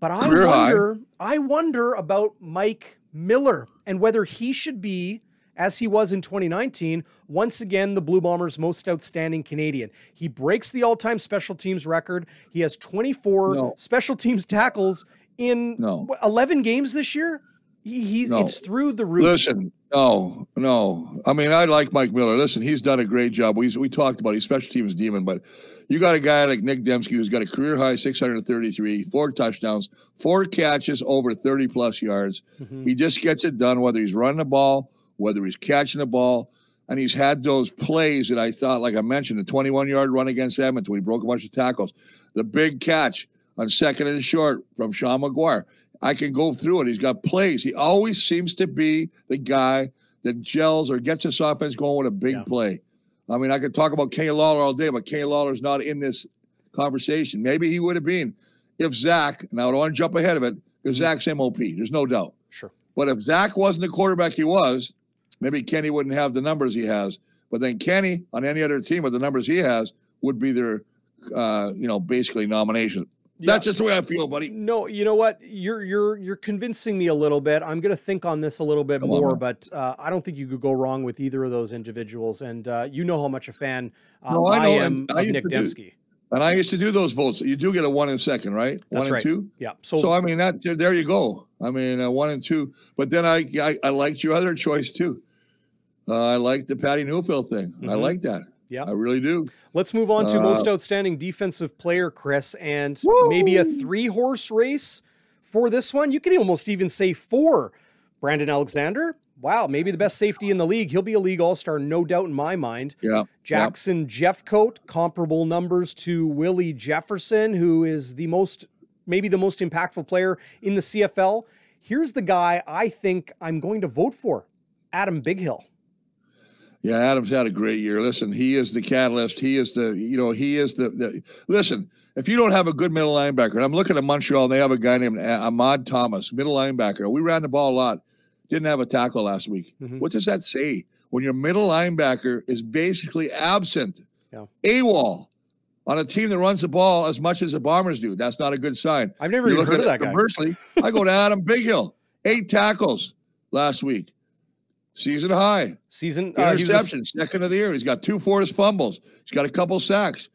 But I Career high. wonder, I wonder about Mike Miller and whether he should be, as he was in 2019, once again the Blue Bombers' most outstanding Canadian. He breaks the all-time special teams record. He has 24 No. special teams tackles in No. 11 games this year. He, he's No. it's through the roof. Listen, no, no. I mean, I like Mike Miller. Listen, he's done a great job. We we talked about his special teams demon, but you got a guy like Nick Dembski who's got a career high 633, four touchdowns, four catches over 30 plus yards. Mhm. He just gets it done, whether he's running the ball, whether he's catching the ball. And he's had those plays that I thought, like I mentioned, the 21 yard run against Edmonton when he broke a bunch of tackles, the big catch on second and short from Sean McGuire. I can go through it. He's got plays. He always seems to be the guy that gels or gets this offense going with a big Yeah. play. I mean, I could talk about Kenny Lawler all day, but Kenny Lawler's not in this conversation. Maybe he would have been if Zach, and I don't want to jump ahead of it, because Zach's MOP. There's no doubt. Sure. But if Zach wasn't the quarterback he was, maybe Kenny wouldn't have the numbers he has. But then Kenny, on any other team with the numbers he has, would be their, uh, you know, basically nomination. That's just the way I feel, buddy. No, you know what? You're you're you're convincing me a little bit. I'm going to think on this a little bit Come more, man. but uh, I don't think you could go wrong with either of those individuals. And uh, you know how much a fan uh, No, I I, am I Nick Dembski. And I used to do those votes. You do get a one and second, right? That's one right. and two. Yeah. So, So, I mean that there, you go. I mean uh, one and two. But then I, I I liked your other choice too. Uh, I liked the Patty Neufeld thing. I Mhm. like that. Yeah. I really do. Let's move on to uh, most outstanding defensive player, Chris, and Woo! maybe a three horse race for this one. You could almost even say four. Brandon Alexander. Wow, maybe the best safety in the league. He'll be a league all star, no doubt in my mind. Yeah. Jackson Jeffcoat, comparable numbers to Willie Jefferson, who is the most, maybe the most impactful player in the CFL. Here's the guy I think I'm going to vote for Adam Bighill. Yeah, Adams had a great year. Listen, he is the catalyst. He is the, you know, he is the, the listen, if you don't have a good middle linebacker, and I'm looking at Montreal, and they have a guy named Ahmad Thomas, middle linebacker. We ran the ball a lot. Didn't have a tackle last week. Mm-hmm. What does that say? When your middle linebacker is basically absent, yeah. AWOL on a team that runs the ball as much as the Bombers do, that's not a good sign. I've never you even heard of that guy. Conversely, I go to Adam Bighill, eight tackles last week. Season high. Season uh, interception, was... second of the year. He's got two forced fumbles. He's got a couple sacks.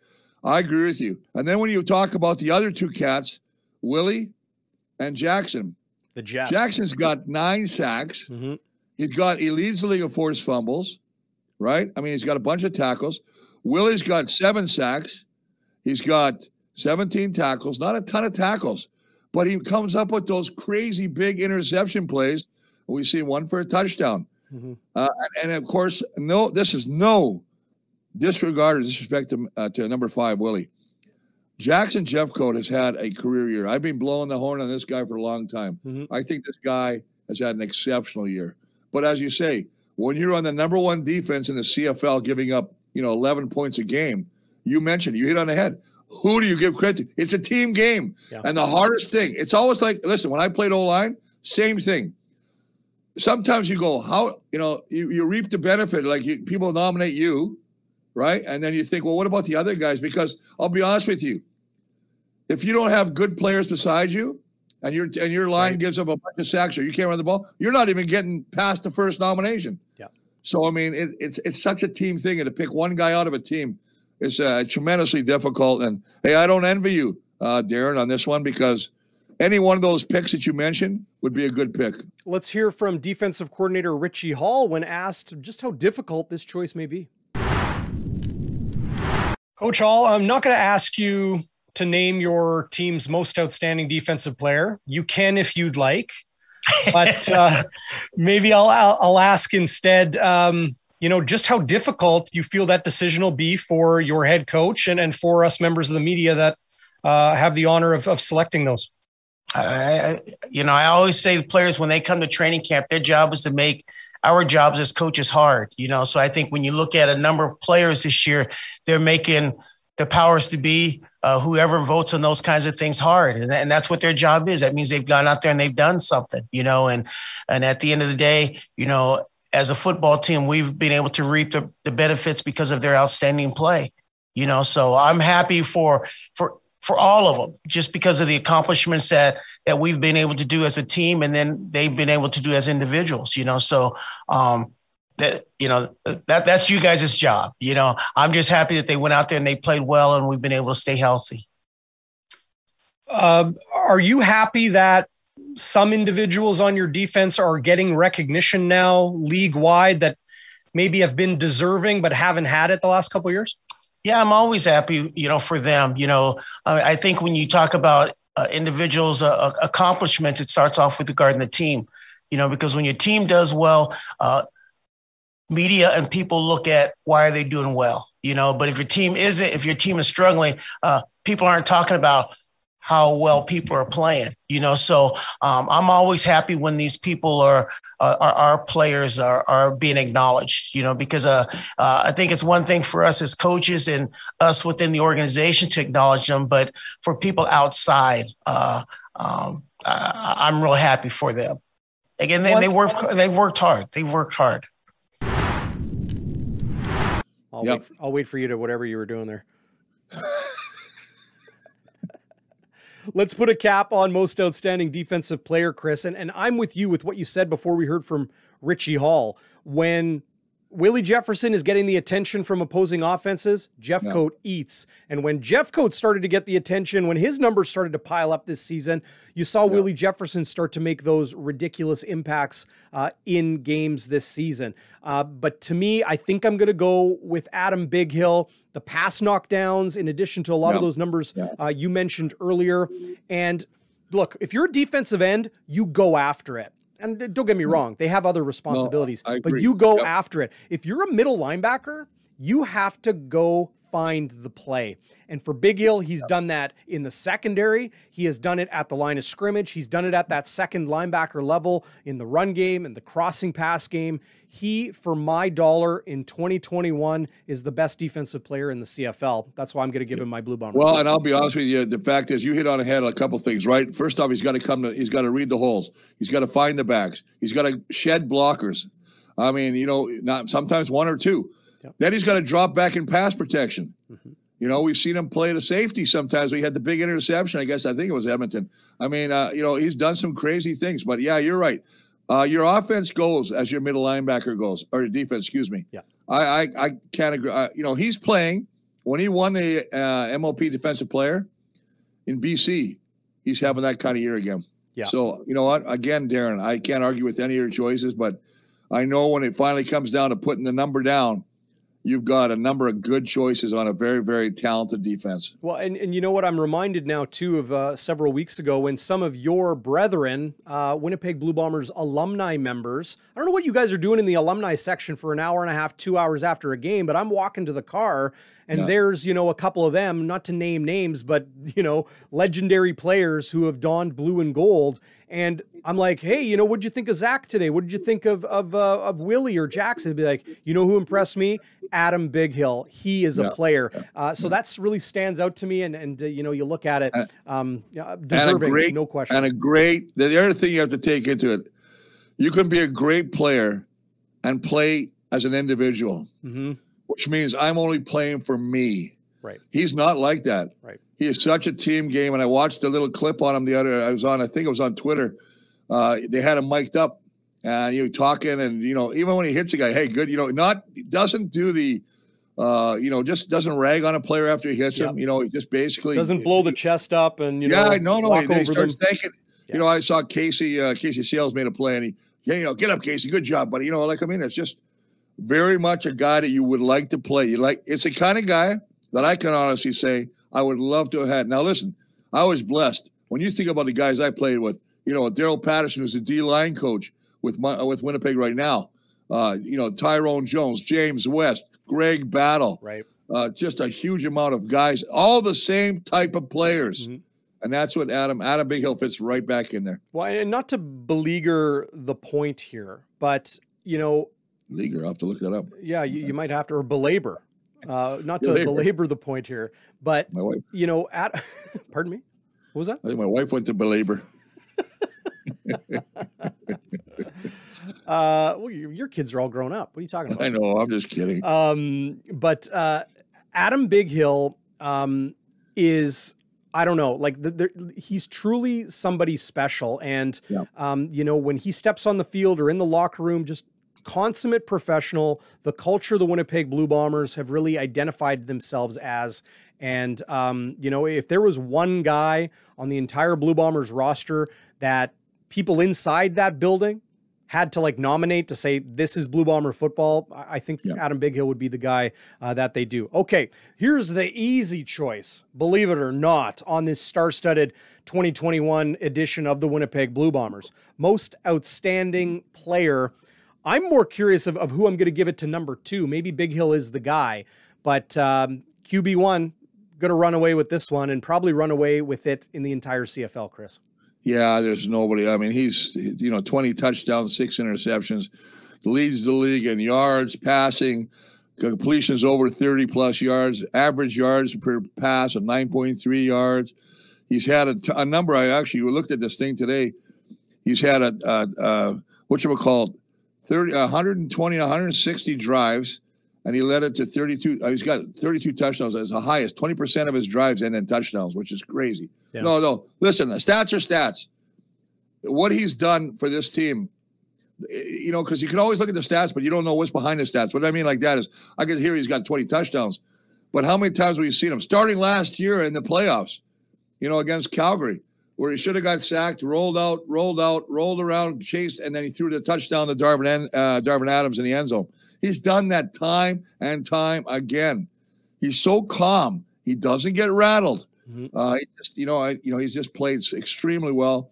I agree with you. And then when you talk about the other two cats, Willie and Jackson. The Jets. Jackson's got nine sacks. Mm-hmm. He's got he leads the league of forced fumbles, right? I mean, he's got a bunch of tackles. Willie's got seven sacks. He's got 17 tackles, not a ton of tackles, but he comes up with those crazy big interception plays. We see one for a touchdown. Mm-hmm. Uh, and, of course, no, this is no disregard or disrespect to, uh, to number five, Willie. Jackson Jeffcoat has had a career year. I've been blowing the horn on this guy for a long time. Mm-hmm. I think this guy has had an exceptional year. But as you say, when you're on the number one defense in the CFL, giving up you know 11 points a game, you mentioned you hit on the head. Who do you give credit to? It's a team game, yeah. and the hardest thing. It's always like listen. When I played O line, same thing sometimes you go, how you know you, you reap the benefit. Like you, people nominate you, right? And then you think, well, what about the other guys? Because I'll be honest with you, if you don't have good players beside you, and your and your line right. gives up a bunch of sacks or you can't run the ball, you're not even getting past the first nomination. Yeah. So I mean, it, it's it's such a team thing, and to pick one guy out of a team is uh, tremendously difficult. And hey, I don't envy you, uh, Darren, on this one because any one of those picks that you mentioned would be a good pick. Let's hear from defensive coordinator Richie Hall when asked just how difficult this choice may be. Coach Hall, I'm not going to ask you to name your team's most outstanding defensive player. You can if you'd like, but uh, maybe I'll, I'll, I'll ask instead. Um, you know just how difficult you feel that decision will be for your head coach and, and for us members of the media that uh, have the honor of, of selecting those I, you know, I always say the players when they come to training camp, their job is to make our jobs as coaches hard. You know, so I think when you look at a number of players this year, they're making the powers to be, uh, whoever votes on those kinds of things hard, and, and that's what their job is. That means they've gone out there and they've done something. You know, and and at the end of the day, you know, as a football team, we've been able to reap the, the benefits because of their outstanding play. You know, so I'm happy for for for all of them, just because of the accomplishments that that we've been able to do as a team, and then they've been able to do as individuals. You know, so um, that you know that that's you guys' job. You know, I'm just happy that they went out there and they played well, and we've been able to stay healthy. Uh, are you happy that some individuals on your defense are getting recognition now league wide that maybe have been deserving but haven't had it the last couple years? Yeah, I'm always happy, you know, for them. You know, I, I think when you talk about uh, individuals' uh, accomplishments, it starts off with the regarding the team. You know, because when your team does well, uh, media and people look at why are they doing well. You know, but if your team isn't, if your team is struggling, uh, people aren't talking about how well people are playing. You know, so um, I'm always happy when these people are uh, our, our, players are, are being acknowledged, you know, because uh, uh, I think it's one thing for us as coaches and us within the organization to acknowledge them, but for people outside, uh, um, I'm real happy for them. Again, they, they work, they worked hard. They worked hard. I'll, yep. wait, I'll wait for you to whatever you were doing there. let's put a cap on most outstanding defensive player, Chris. And, and I'm with you with what you said before we heard from Richie Hall. When Willie Jefferson is getting the attention from opposing offenses. Jeff yeah. Coat eats. And when Jeffcoat started to get the attention, when his numbers started to pile up this season, you saw yeah. Willie Jefferson start to make those ridiculous impacts uh, in games this season. Uh, but to me, I think I'm going to go with Adam Bighill, The pass knockdowns, in addition to a lot yeah. of those numbers uh, you mentioned earlier. And look, if you're a defensive end, you go after it and don't get me wrong, they have other responsibilities, no, but you go yep. after it. If you're a middle linebacker, you have to go find the play. And for Bighill, he's done that in the secondary. He has done it at the line of scrimmage. He's done it at that second linebacker level in the run game and the crossing pass game. He, for my dollar in 2021, is the best defensive player in the CFL. That's why I'm going to give him my Blue Bomber. Well, and I'll be honest with you, the fact is, you hit on a head a couple things, right? First off, he's got to come to, he's got to read the holes. He's got to find the backs. He's got to shed blockers. I mean, you know, not sometimes one or two. Yep. Then he's got to drop back in pass protection. Mm-hmm. You know, we've seen him play the safety sometimes. We had the big interception. I guess I think it was Edmonton. I mean, uh, you know, he's done some crazy things. But yeah, you're right. Uh, your offense goes as your middle linebacker goes, or your defense, excuse me. Yeah. I I, I can't agree. Uh, you know, he's playing when he won the uh, MLP Defensive Player in BC. He's having that kind of year again. Yeah. So you know what? Again, Darren, I can't argue with any of your choices, but I know when it finally comes down to putting the number down, you've got a number of good choices on a very, very talented defense. Well, and, and you know what? I'm reminded now, too, of uh, several weeks ago when some of your brethren, uh, Winnipeg Blue Bombers alumni members, I don't know what you guys are doing in the alumni section for an hour and a half, two hours after a game, but I'm walking to the car and yeah. there's, you know, a couple of them, not to name names, but, you know, legendary players who have donned blue and gold. And I'm like, hey, you know, what'd you think of Zach today? What did you think of of uh, of Willie or Jackson? They'd be like, you know, who impressed me? Adam Bighill. He is a yeah. player. Uh, so that's really stands out to me. And and uh, you know, you look at it, um, deserving, great, no question. And a great. The other thing you have to take into it, you can be a great player and play as an individual, mm-hmm. which means I'm only playing for me. Right. He's not like that. Right. He is such a team game. And I watched a little clip on him the other. I was on. I think it was on Twitter. Uh, they had him mic'd up, and you know talking, and you know even when he hits a guy, hey, good. You know, not doesn't do the. Uh, you know, just doesn't rag on a player after he hits him. You know, he just basically doesn't blow the chest up and you know, yeah, know. no, no, he, he starts thinking. Yeah. You know, I saw Casey uh, Casey Sayles made a play, and he, yeah, you know, get up, Casey, good job, buddy. You know, like I mean, it's just very much a guy that you would like to play. You like it's the kind of guy that I can honestly say I would love to have had. Now, listen, I was blessed. When you think about the guys I played with, you know, Daryl Patterson, who's a D line coach with my, with Winnipeg right now. Uh, you know, Tyrone Jones, James West, Greg Battle. Right. Uh, just a huge amount of guys, all the same type of players. Mm-hmm. And that's what Adam Adam Bighill fits right back in there. Well, and not to beleaguer the point here, but you know, Leaguer, I'll have to look that up. Yeah, you, you might have to or belabor. Uh, not to belabor. the point here, but you know, at pardon me, what was that? I think my wife went to belabor. uh, well, your, your, kids are all grown up. What are you talking about? I know. I'm just kidding. Um, but uh, Adam Bighill um, is I don't know, like the, the, he's truly somebody special. And, yeah. um, you know, when he steps on the field or in the locker room, just consummate professional. The culture the Winnipeg Blue Bombers have really identified themselves as. And, um, you know, if there was one guy on the entire Blue Bombers roster that people inside that building had to like nominate to say this is Blue Bomber football, I think yeah. Adam Bighill would be the guy uh, that they do. Okay, here's the easy choice, believe it or not, on this star-studded 2021 edition of the Winnipeg Blue Bombers. Most outstanding player. I'm more curious of, of who I'm going to give it to number two. Maybe Bighill is the guy, but um, QB1 going to run away with this one and probably run away with it in the entire CFL, Chris. Yeah, there's nobody. I mean, he's you know 20 touchdowns, six interceptions, leads the league in yards, passing, completions over 30 plus yards, average yards per pass of 9.3 yards. He's had a, t- a number. I actually looked at this thing today. He's had a, a, a what you would call 30, 120, 160 drives and he led it to 32. Uh, he's got 32 touchdowns as the highest. 20% of his drives end in touchdowns, which is crazy. Yeah. No, no. Listen, the stats are stats. What he's done for this team, eh, you know, because you can always look at the stats, but you don't know what's behind the stats. What I mean like that is, I can hear he's got 20 touchdowns, but how many times have we seen him starting last year in the playoffs, you know, against Calgary? Where he should have got sacked, rolled out, rolled out, rolled around, chased, and then he threw the touchdown to Darvin, uh, Darvin Adams in the end zone. He's done that time and time again. He's so calm. He doesn't get rattled. Mm-hmm. Uh, he just, you know, I, you know, he's just played extremely well.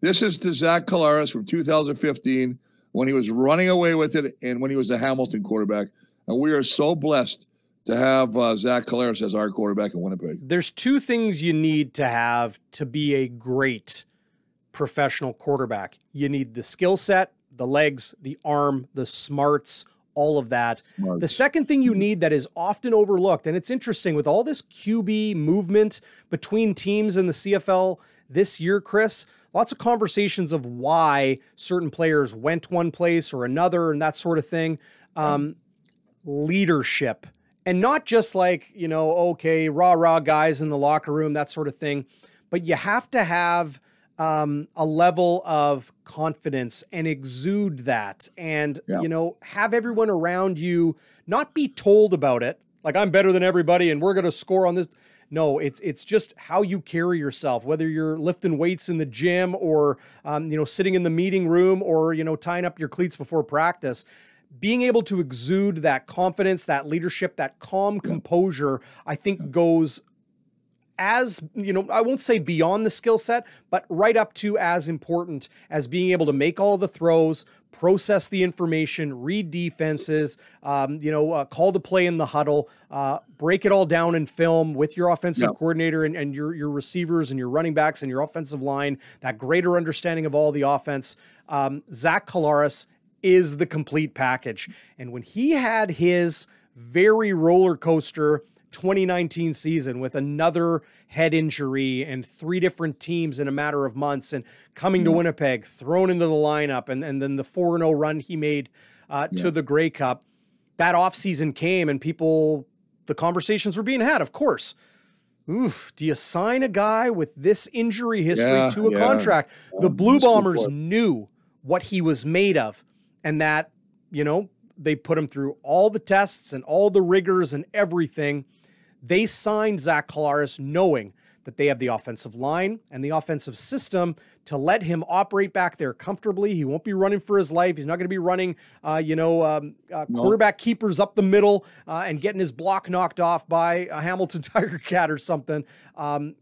This is to Zach Collaros from 2015 when he was running away with it and when he was a Hamilton quarterback. And we are so blessed to have uh, Zach Collaros as our quarterback in Winnipeg? There's two things you need to have to be a great professional quarterback. You need the skill set, the legs, the arm, the smarts, all of that. Smarts. The second thing you need that is often overlooked, and it's interesting with all this QB movement between teams in the CFL this year, Chris, lots of conversations of why certain players went one place or another and that sort of thing. Um, leadership. And not just like, you know, okay, rah rah guys in the locker room, that sort of thing, but you have to have um, a level of confidence and exude that and yeah. you know have everyone around you not be told about it like i'm better than everybody and we're going to score on this no it's it's just how you carry yourself whether you're lifting weights in the gym or um, you know sitting in the meeting room or you know tying up your cleats before practice being able to exude that confidence that leadership that calm composure i think goes as you know i won't say beyond the skill set but right up to as important as being able to make all the throws process the information read defenses um, you know uh, call the play in the huddle uh, break it all down in film with your offensive coordinator and, and your, your receivers and your running backs and your offensive line that greater understanding of all the offense. Um, zach collaros is the complete package and when he had his very roller coaster 2019 season with another head injury and three different teams in a matter of months and coming to mm-hmm. Winnipeg, thrown into the lineup, and, and then the 4 0 run he made uh, yeah. to the Grey Cup. That offseason came and people, the conversations were being had, of course. Oof, do you sign a guy with this injury history yeah, to a contract? The Blue Bombers knew what he was made of and that, you know, they put him through all the tests and all the rigors and everything. They signed Zach Collaros knowing that they have the offensive line and the offensive system to let him operate back there comfortably. He won't be running for his life. He's not going to be running, uh, you know, um, uh, quarterback keepers up the middle uh, and getting his block knocked off by a Hamilton Tiger Cat or something. Um,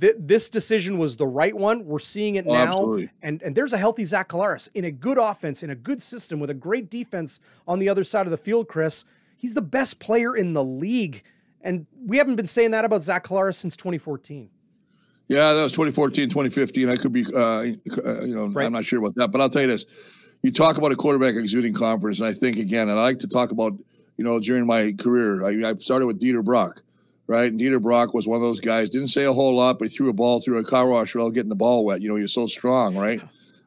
th- this decision was the right one. We're seeing it oh, now, absolutely. and and there's a healthy Zach Collaros in a good offense in a good system with a great defense on the other side of the field. Chris, he's the best player in the league and we haven't been saying that about Zach Collaros since 2014. Yeah, that was 2014, 2015. I could be, uh, uh, you know, right. I'm not sure about that. But I'll tell you this. You talk about a quarterback exuding confidence, and I think, again, and I like to talk about, you know, during my career, I, I started with Dieter Brock, right? And Dieter Brock was one of those guys, didn't say a whole lot, but he threw a ball through a car wash without getting the ball wet. You know, he was so strong, right?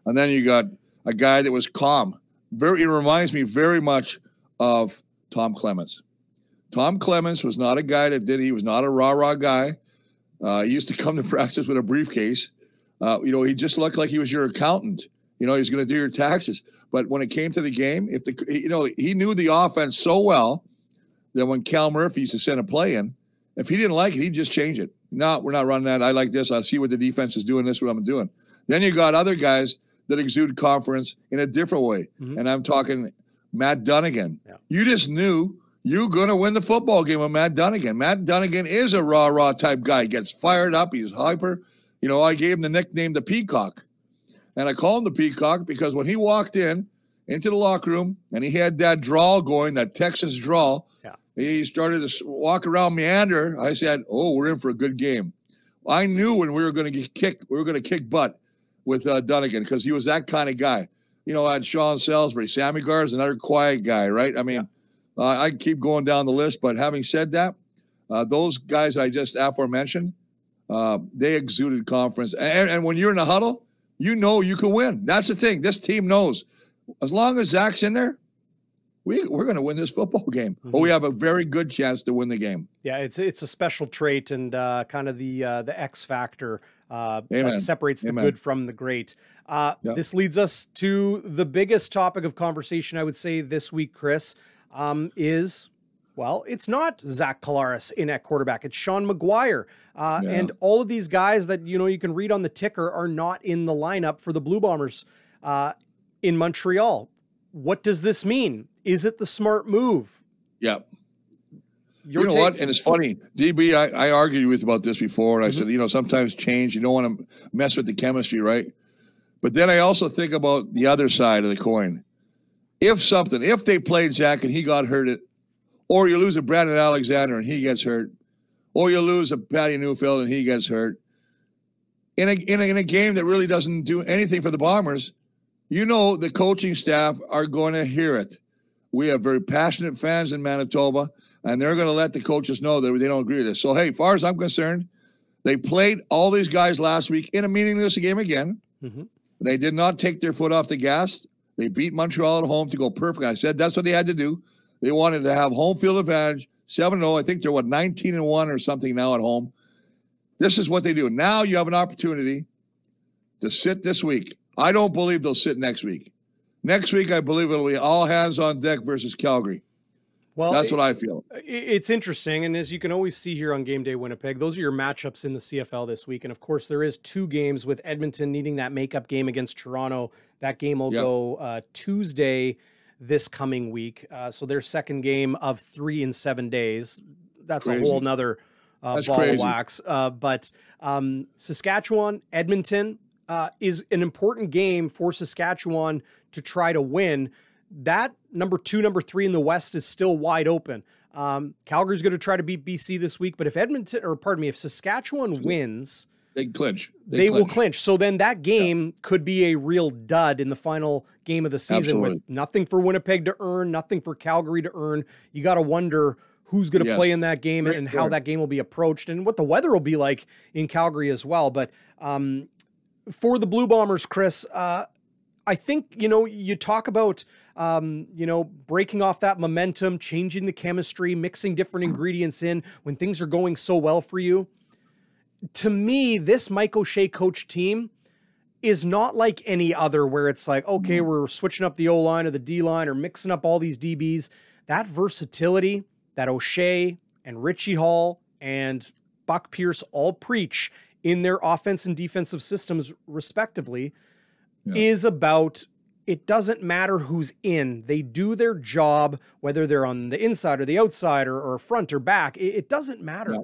And then you got a guy that was calm. Very, it reminds me very much of Tom Clements. Tom Clements was not a guy that did. He was not a rah rah guy. Uh, he used to come to practice with a briefcase. Uh, you know, he just looked like he was your accountant. You know, he's going to do your taxes. But when it came to the game, if the you know he knew the offense so well that when Cal Murphy used to send a play in, if he didn't like it, he'd just change it. No, we're not running that. I like this. I see what the defense is doing. This is what I'm doing. Then you got other guys that exude confidence in a different way, mm-hmm. and I'm talking Matt Dunigan. Yeah. You just knew you're going to win the football game with Matt Dunigan. Matt Dunigan is a rah rah type guy. He gets fired up. He's hyper. You know, I gave him the nickname the Peacock. And I call him the Peacock because when he walked in into the locker room and he had that drawl going, that Texas drawl, yeah. He started to walk around meander. I said, Oh, we're in for a good game. I knew when we were going to get kicked, we were going to kick butt with uh, Dunigan because he was that kind of guy. You know, I had Sean Salisbury, Sammy Gar is another quiet guy, right? I mean, yeah uh, I keep going down the list, but having said that, uh, those guys I just aforementioned, uh, they exuded confidence. And, and, when you're in a huddle, you know you can win. That's the thing. This team knows. As long as Zach's in there, we, we're going to win this football game. Mm-hmm. But we have a very good chance to win the game. Yeah, it's it's a special trait and uh, kind of the uh, the X factor uh, that separates the Amen. good from the great. Uh, yep. This leads us to the biggest topic of conversation, I would say, this week, Chris um, is well, it's not Zach Collaros in at quarterback. It's Sean McGuire. Uh, yeah. And all of these guys that, you know, you can read on the ticker are not in the lineup for the Blue Bombers uh, in Montreal. What does this mean? Is it the smart move? Yeah. Your you know take- what? And it's funny, DB, I, I argued with about this before. And I mm-hmm. said, you know, sometimes change, you don't want to mess with the chemistry, right? But then I also think about the other side of the coin if something, if they played Zach and he got hurt, it, or you lose a Brandon Alexander and he gets hurt, or you lose a Patty Neufeld and he gets hurt. In a, in a, in a game that really doesn't do anything for the Bombers, you know the coaching staff are going to hear it. We have very passionate fans in Manitoba, and they're going to let the coaches know that they don't agree with this. So, hey, far as I'm concerned, they played all these guys last week in a meaningless game again. Mm-hmm. They did not take their foot off the gas. They beat Montreal at home to go perfect. I said that's what they had to do. They wanted to have home field advantage. 7 0. I think they're what, 19 and 1 or something now at home. This is what they do. Now you have an opportunity to sit this week. I don't believe they'll sit next week. Next week, I believe it'll be all hands on deck versus Calgary. Well, that's what I feel. It's interesting, and as you can always see here on Game Day Winnipeg, those are your matchups in the CFL this week. And of course, there is two games with Edmonton needing that makeup game against Toronto. That game will yep. go uh, Tuesday this coming week. Uh, so their second game of three in seven days. That's crazy. a whole nother uh, ball crazy. of wax. Uh, but um, Saskatchewan, Edmonton uh, is an important game for Saskatchewan to try to win that number two, number three in the West is still wide open. Um, Calgary's going to try to beat BC this week, but if Edmonton, or pardon me, if Saskatchewan wins, they clinch. They, they clinch. will clinch. So then that game yeah. could be a real dud in the final game of the season Absolutely. with nothing for Winnipeg to earn, nothing for Calgary to earn. You got to wonder who's going to yes. play in that game Great and how that game will be approached and what the weather will be like in Calgary as well. But um, for the Blue Bombers, Chris, uh, I think, you know, you talk about, um, you know, breaking off that momentum, changing the chemistry, mixing different ingredients in when things are going so well for you. To me, this Mike O'Shea coach team is not like any other where it's like, okay, mm-hmm. we're switching up the O line or the D line or mixing up all these DBs. That versatility that O'Shea and Richie Hall and Buck Pierce all preach in their offense and defensive systems, respectively yeah. is about it doesn't matter who's in. They do their job, whether they're on the inside or the outside or, or front or back. It, it doesn't matter. Yeah.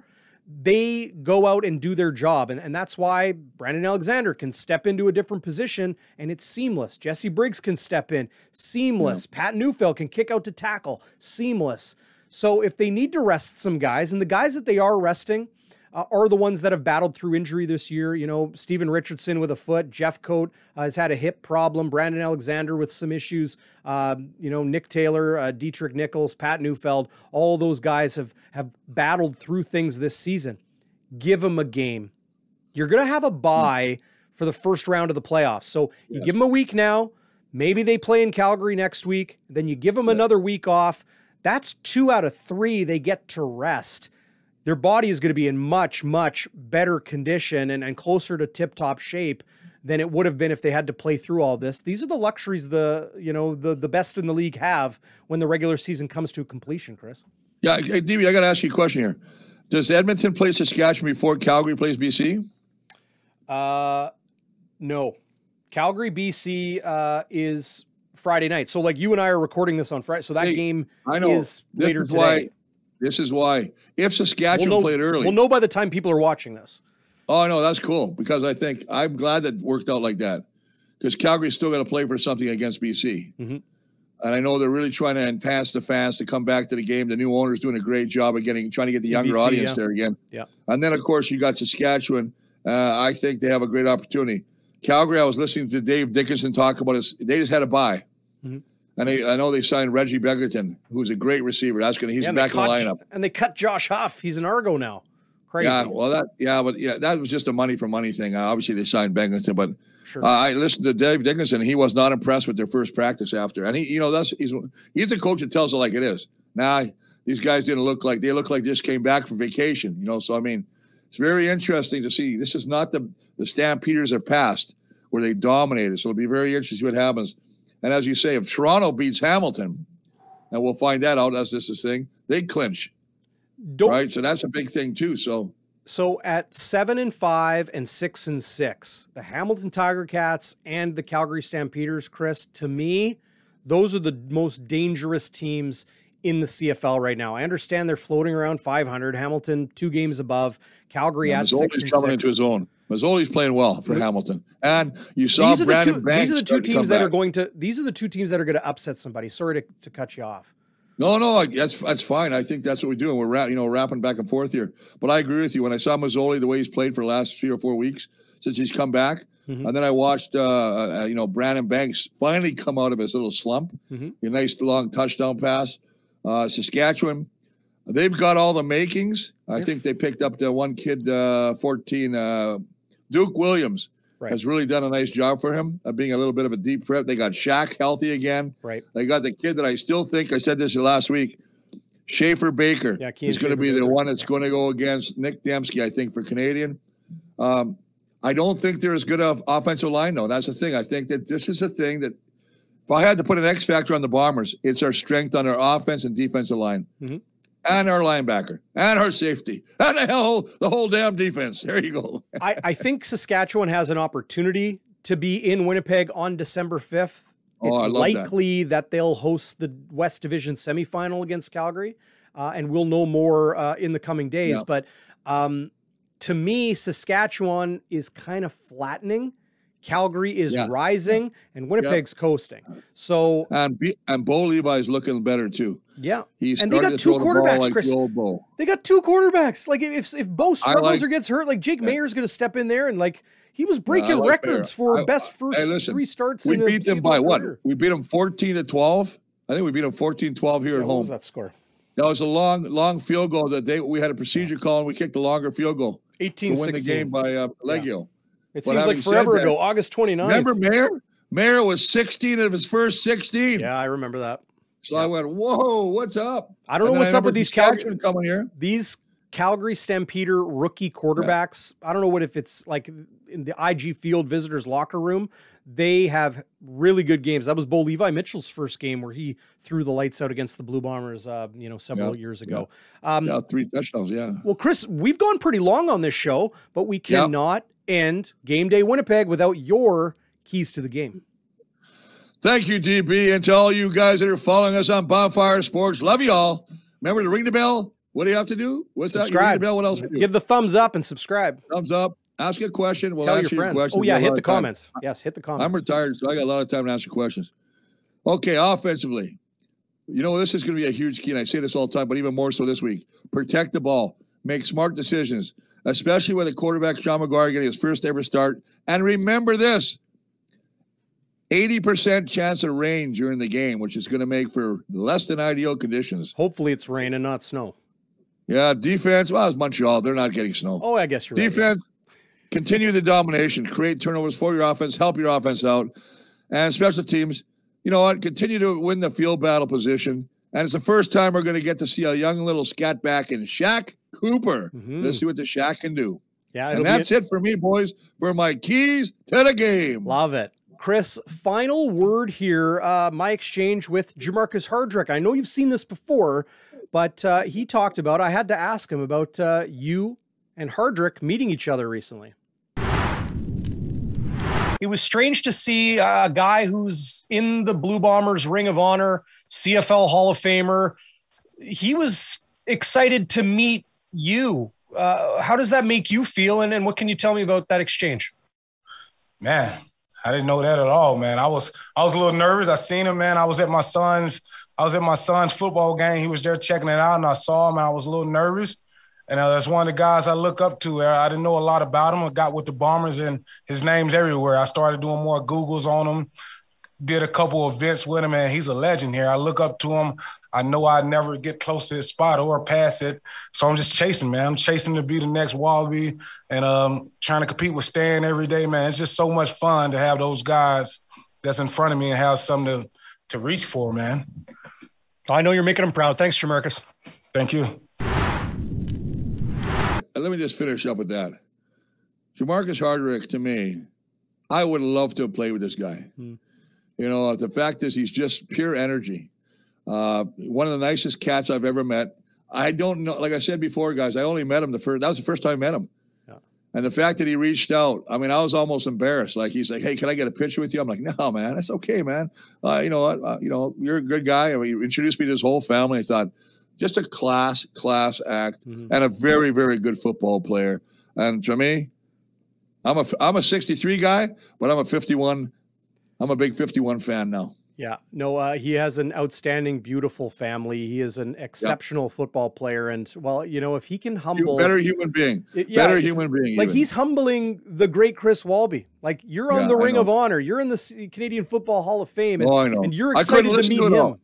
They go out and do their job. And, and that's why Brandon Alexander can step into a different position and it's seamless. Jesse Briggs can step in, seamless. Yeah. Pat Neufeld can kick out to tackle, seamless. So if they need to rest some guys, and the guys that they are resting, uh, are the ones that have battled through injury this year. You know, Stephen Richardson with a foot, Jeffcoat uh, has had a hip problem, Brandon Alexander with some issues, uh, you know, Nick Taylor, uh, Deatrick Nichols, Pat Neufeld, all those guys have, have battled through things this season. Give them a game. You're going to have a bye for the first round of the playoffs. So you yeah. give them a week now. Maybe they play in Calgary next week. Then you give them yeah. another week off. That's two out of three they get to rest their body is going to be in much, much better condition and, and closer to tip top shape than it would have been if they had to play through all this. These are the luxuries the you know the the best in the league have when the regular season comes to completion, Chris. Yeah, hey, DB, I got to ask you a question here. Does Edmonton play Saskatchewan before Calgary plays BC? Uh, no. Calgary BC uh, is Friday night. So like you and I are recording this on Friday, so that hey, game I know. is this later is today. Why, this is why. If Saskatchewan we'll know, played early, we'll know by the time people are watching this. Oh no, that's cool because I think I'm glad that worked out like that because Calgary's still going to play for something against BC. Mm-hmm. And I know they're really trying to enhance the fans to come back to the game. The new owner's doing a great job of getting trying to get the younger BC, audience yeah. there again. Yeah. And then of course you got Saskatchewan. Uh, I think they have a great opportunity. Calgary, I was listening to Dave Dickenson talk about his. They just had a bye. Mm-hmm. And they, I know they signed Reggie Begelton, who's a great receiver. That's gonna he's yeah, back in the lineup. And they cut Josh Huff. He's an Argo now. Crazy. Yeah, well that yeah, but yeah, that was just a money for money thing. Uh, obviously they signed Begelton, but sure. uh, I listened to Dave Dickenson. He was not impressed with their first practice after, and he, you know, that's he's he's a coach that tells it like it is. Now these guys didn't look like they look like just came back from vacation, you know. So I mean, it's very interesting to see. This is not the the Stampeders have passed where they dominated. So it'll be very interesting to see what happens. And as you say, if Toronto beats Hamilton, and we'll find that out as this is thing, they clinch. Don't, right. So that's a big thing too. So so at seven and five and six and six, the Hamilton Tiger Cats and the Calgary Stampeders, Chris, to me, those are the most dangerous teams in the CFL right now. I understand they're floating around 500. Hamilton two games above. Calgary at six and coming six. into his own. Masoli's playing well for Hamilton, and you saw these Brandon two, Banks. These are the two teams that back. are going to. These are the two teams that are going to upset somebody. Sorry to, to cut you off. No, no, that's that's fine. I think that's what we're doing. We're you know wrapping back and forth here. But I agree with you. When I saw Masoli the way he's played for the last three or four weeks since he's come back, Mhm. and then I watched uh, uh, you know Brandon Banks finally come out of his little slump. Mhm. A nice long touchdown pass. Uh, Saskatchewan, they've got all the makings. I think they picked up the one kid, uh, fourteen, uh, Duke Williams. Right. Has really done a nice job for him, of being a little bit of a deep threat. They got Shaq healthy again. Right. They got the kid that I still think I said this last week, Schaffer-Baker. Yeah, he's going to be the one that's going to go against Nick Dembski, I think, for Canadian. Um, I don't think they're as good of offensive line, though. That's the thing. I think that this is a thing that if I had to put an X factor on the Bombers, it's our strength on our offense and defensive line, Mhm. And our linebacker, and our safety, and the whole the whole damn defense. There you go. I, I think Saskatchewan has an opportunity to be in Winnipeg on December 5th. Oh, It's I love that. likely that. they'll host the West Division semifinal against Calgary, uh, and we'll know more uh, in the coming days. Yeah. But um, to me, Saskatchewan is kind of flattening. Calgary is Yeah. rising, and Winnipeg's coasting. So, And B, and Bo Levi's looking better too. yeah, He's And they got two the quarterbacks, like Chris. the they got two quarterbacks. Like if if Bo struggles like- or gets hurt, like Jake Maier's going to step in there and like he was breaking like records Mayer. for I- best first hey, listen, three starts. We beat them by what? career. We beat them 14 to 12. I think we beat them 14 12 here Yeah, at what home. was that score? That was a long, long field goal that they we had a procedure call and we kicked a longer field goal 18 to win the game by uh, Legio. It But seems like forever that- ago, August 29th. Remember Maier? Maier was 16 of his first 16. Yeah, I remember that. So I went, whoa, what's up? I don't know And what's up with these Calgary coming here. these Calgary Stampeder rookie quarterbacks. I don't know what if it's like in the IG Field visitors locker room. They have really good games. That was Bo Levi Mitchell's first game where he threw the lights out against the Blue Bombers, uh, you know, several Yeah, years ago. Um, Yeah, three touchdowns. Yeah. Well, Chris, we've gone pretty long on this show, but we cannot end Game Day Winnipeg without your keys to the game. Thank you, DB. And to all you guys that are following us on Bonfire Sports, love you all. Remember to ring the bell. What do you have to do? What's that? You ring the bell. What else? Give the thumbs up and subscribe. Thumbs up. Ask a question. We'll Tell your answer your friends. question. Oh yeah, We have a hit the of time. comments. Yes, hit the comments. I'm retired, so I got a lot of time to answer questions. Okay, offensively, you know this is going to be a huge key, and I say this all the time, but even more so this week. Protect the ball, make smart decisions, especially with a quarterback Sean McGuire getting his first ever start. And remember this: eighty percent chance of rain during the game, which is going to make for less than ideal conditions. Hopefully it's rain and not snow. Yeah, defense. Well, it's Montreal; they're not getting snow. Oh, I guess you're right. Defense, continue the domination, create turnovers for your offense, help your offense out, and special teams. You know what? Continue to win the field battle position. And it's the first time we're going to get to see a young little scat back in Shaq Cooper. Mhm. Let's see what the Shaq can do. Yeah, And that's it for me, boys, for my keys to the game. Love it. Chris, final word here. Uh, my exchange with Jermarcus Hardrick. I know you've seen this before, but uh, he talked about, I had to ask him about uh, you and Hardrick meeting each other recently. It was strange to see a guy who's in the Blue Bombers Ring of Honor, CFL Hall of Famer. He was excited to meet you. Uh, how does that make you feel? And, and what can you tell me about that exchange? Man, I didn't know that at all, man. I was I was a little nervous. I seen him, man. I was at my son's I was at my son's football game. He was there checking it out, and I saw him, I was a little nervous. And uh, that's one of the guys I look up to. I didn't know a lot about him. I got with the Bombers, and his name's everywhere. I started doing more Googles on him. Did a couple of events with him, and he's a legend here. I look up to him. I know I'd never get close to his spot or pass it. So I'm just chasing, man. I'm chasing to be the next Walby and um, trying to compete with Stan every day, man. It's just so much fun to have those guys that's in front of me and have something to, to reach for, man. I know you're making him proud. Thanks, Jermarcus. Thank you. Let me just finish up with that. Jermarcus Hardrick, to me, I would love to have played with this guy. Hmm. You know, the fact is, he's just pure energy. Uh, one of the nicest cats I've ever met. I don't know, like I said before, guys, I only met him the first, that was the first time I met him. Yeah. And the fact that he reached out, I mean, I was almost embarrassed. Like he's like, "Hey, can I get a picture with you?" I'm like, "No, man, that's okay, man. Uh, you know what? Uh, you know, you're a good guy." I mean, you introduced me to his whole family. I thought, just a class, class act, Mhm. and a very, very good football player. And for me, I'm a I'm a 63 guy, but I'm a 51. I'm a big 51 fan now. Yeah, no, uh, he has an outstanding, beautiful family. He is an exceptional football player, and well, you know, if he can humble, better human being. It- yeah, better human being. like even. he's humbling the great Chris Walby. Like you're on Yeah, the Ring of Honor, you're in the Canadian Football Hall of Fame, and, Oh, I know. and you're I excited to meet to him. all.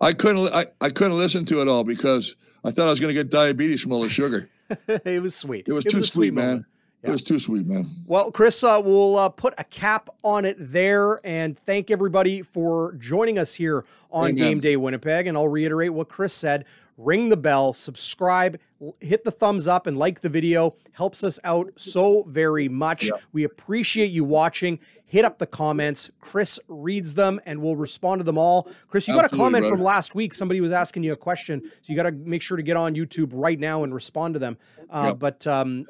I couldn't. I, I couldn't listen to it all because I thought I was going to get diabetes from all the sugar. it was sweet. It was a too sweet, man. moment. It was too sweet, man. Well, Chris, uh, we'll uh, put a cap on it there and thank everybody for joining us here on Amen. Game Day Winnipeg. And I'll reiterate what Chris said ring the bell, subscribe, hit the thumbs up, and like the video. Helps us out so very much. We appreciate you watching. Hit up the comments. Chris reads them and we'll respond to them all. Chris, you got a comment brother. from last week. Somebody was asking you a question. So you got to make sure to get on YouTube right now and respond to them. Uh, Yep. But um,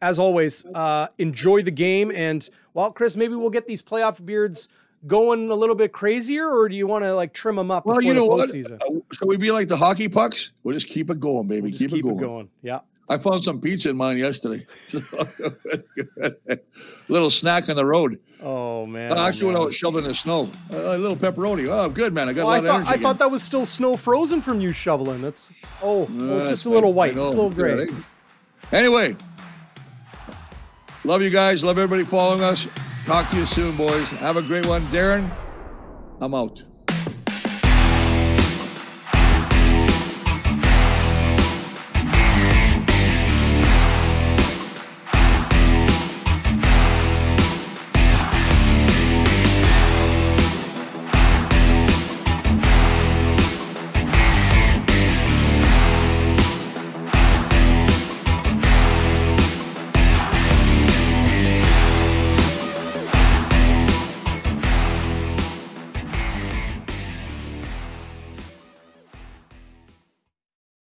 as always, uh, enjoy the game. And well, Chris, maybe we'll get these playoff beards going a little bit crazier, or do you want to like trim them up? Well, you know what? postseason? Uh, Shall we be like the hockey pucks? We'll just keep it going, baby. Just keep, keep it going. it going. Yeah. I found some pizza in mine yesterday. little snack on the road. Oh man. Uh, oh, actually, when I was shoveling the snow, uh, a little pepperoni. Oh, good man. I got Oh, a lot I of thought energy. I again. thought that was still snow frozen from you shoveling. That's oh, oh, it's just a little white, I just a little gray. Anyway, love you guys. Love everybody following us. Talk to you soon, boys. Have a great one. Darren, I'm out.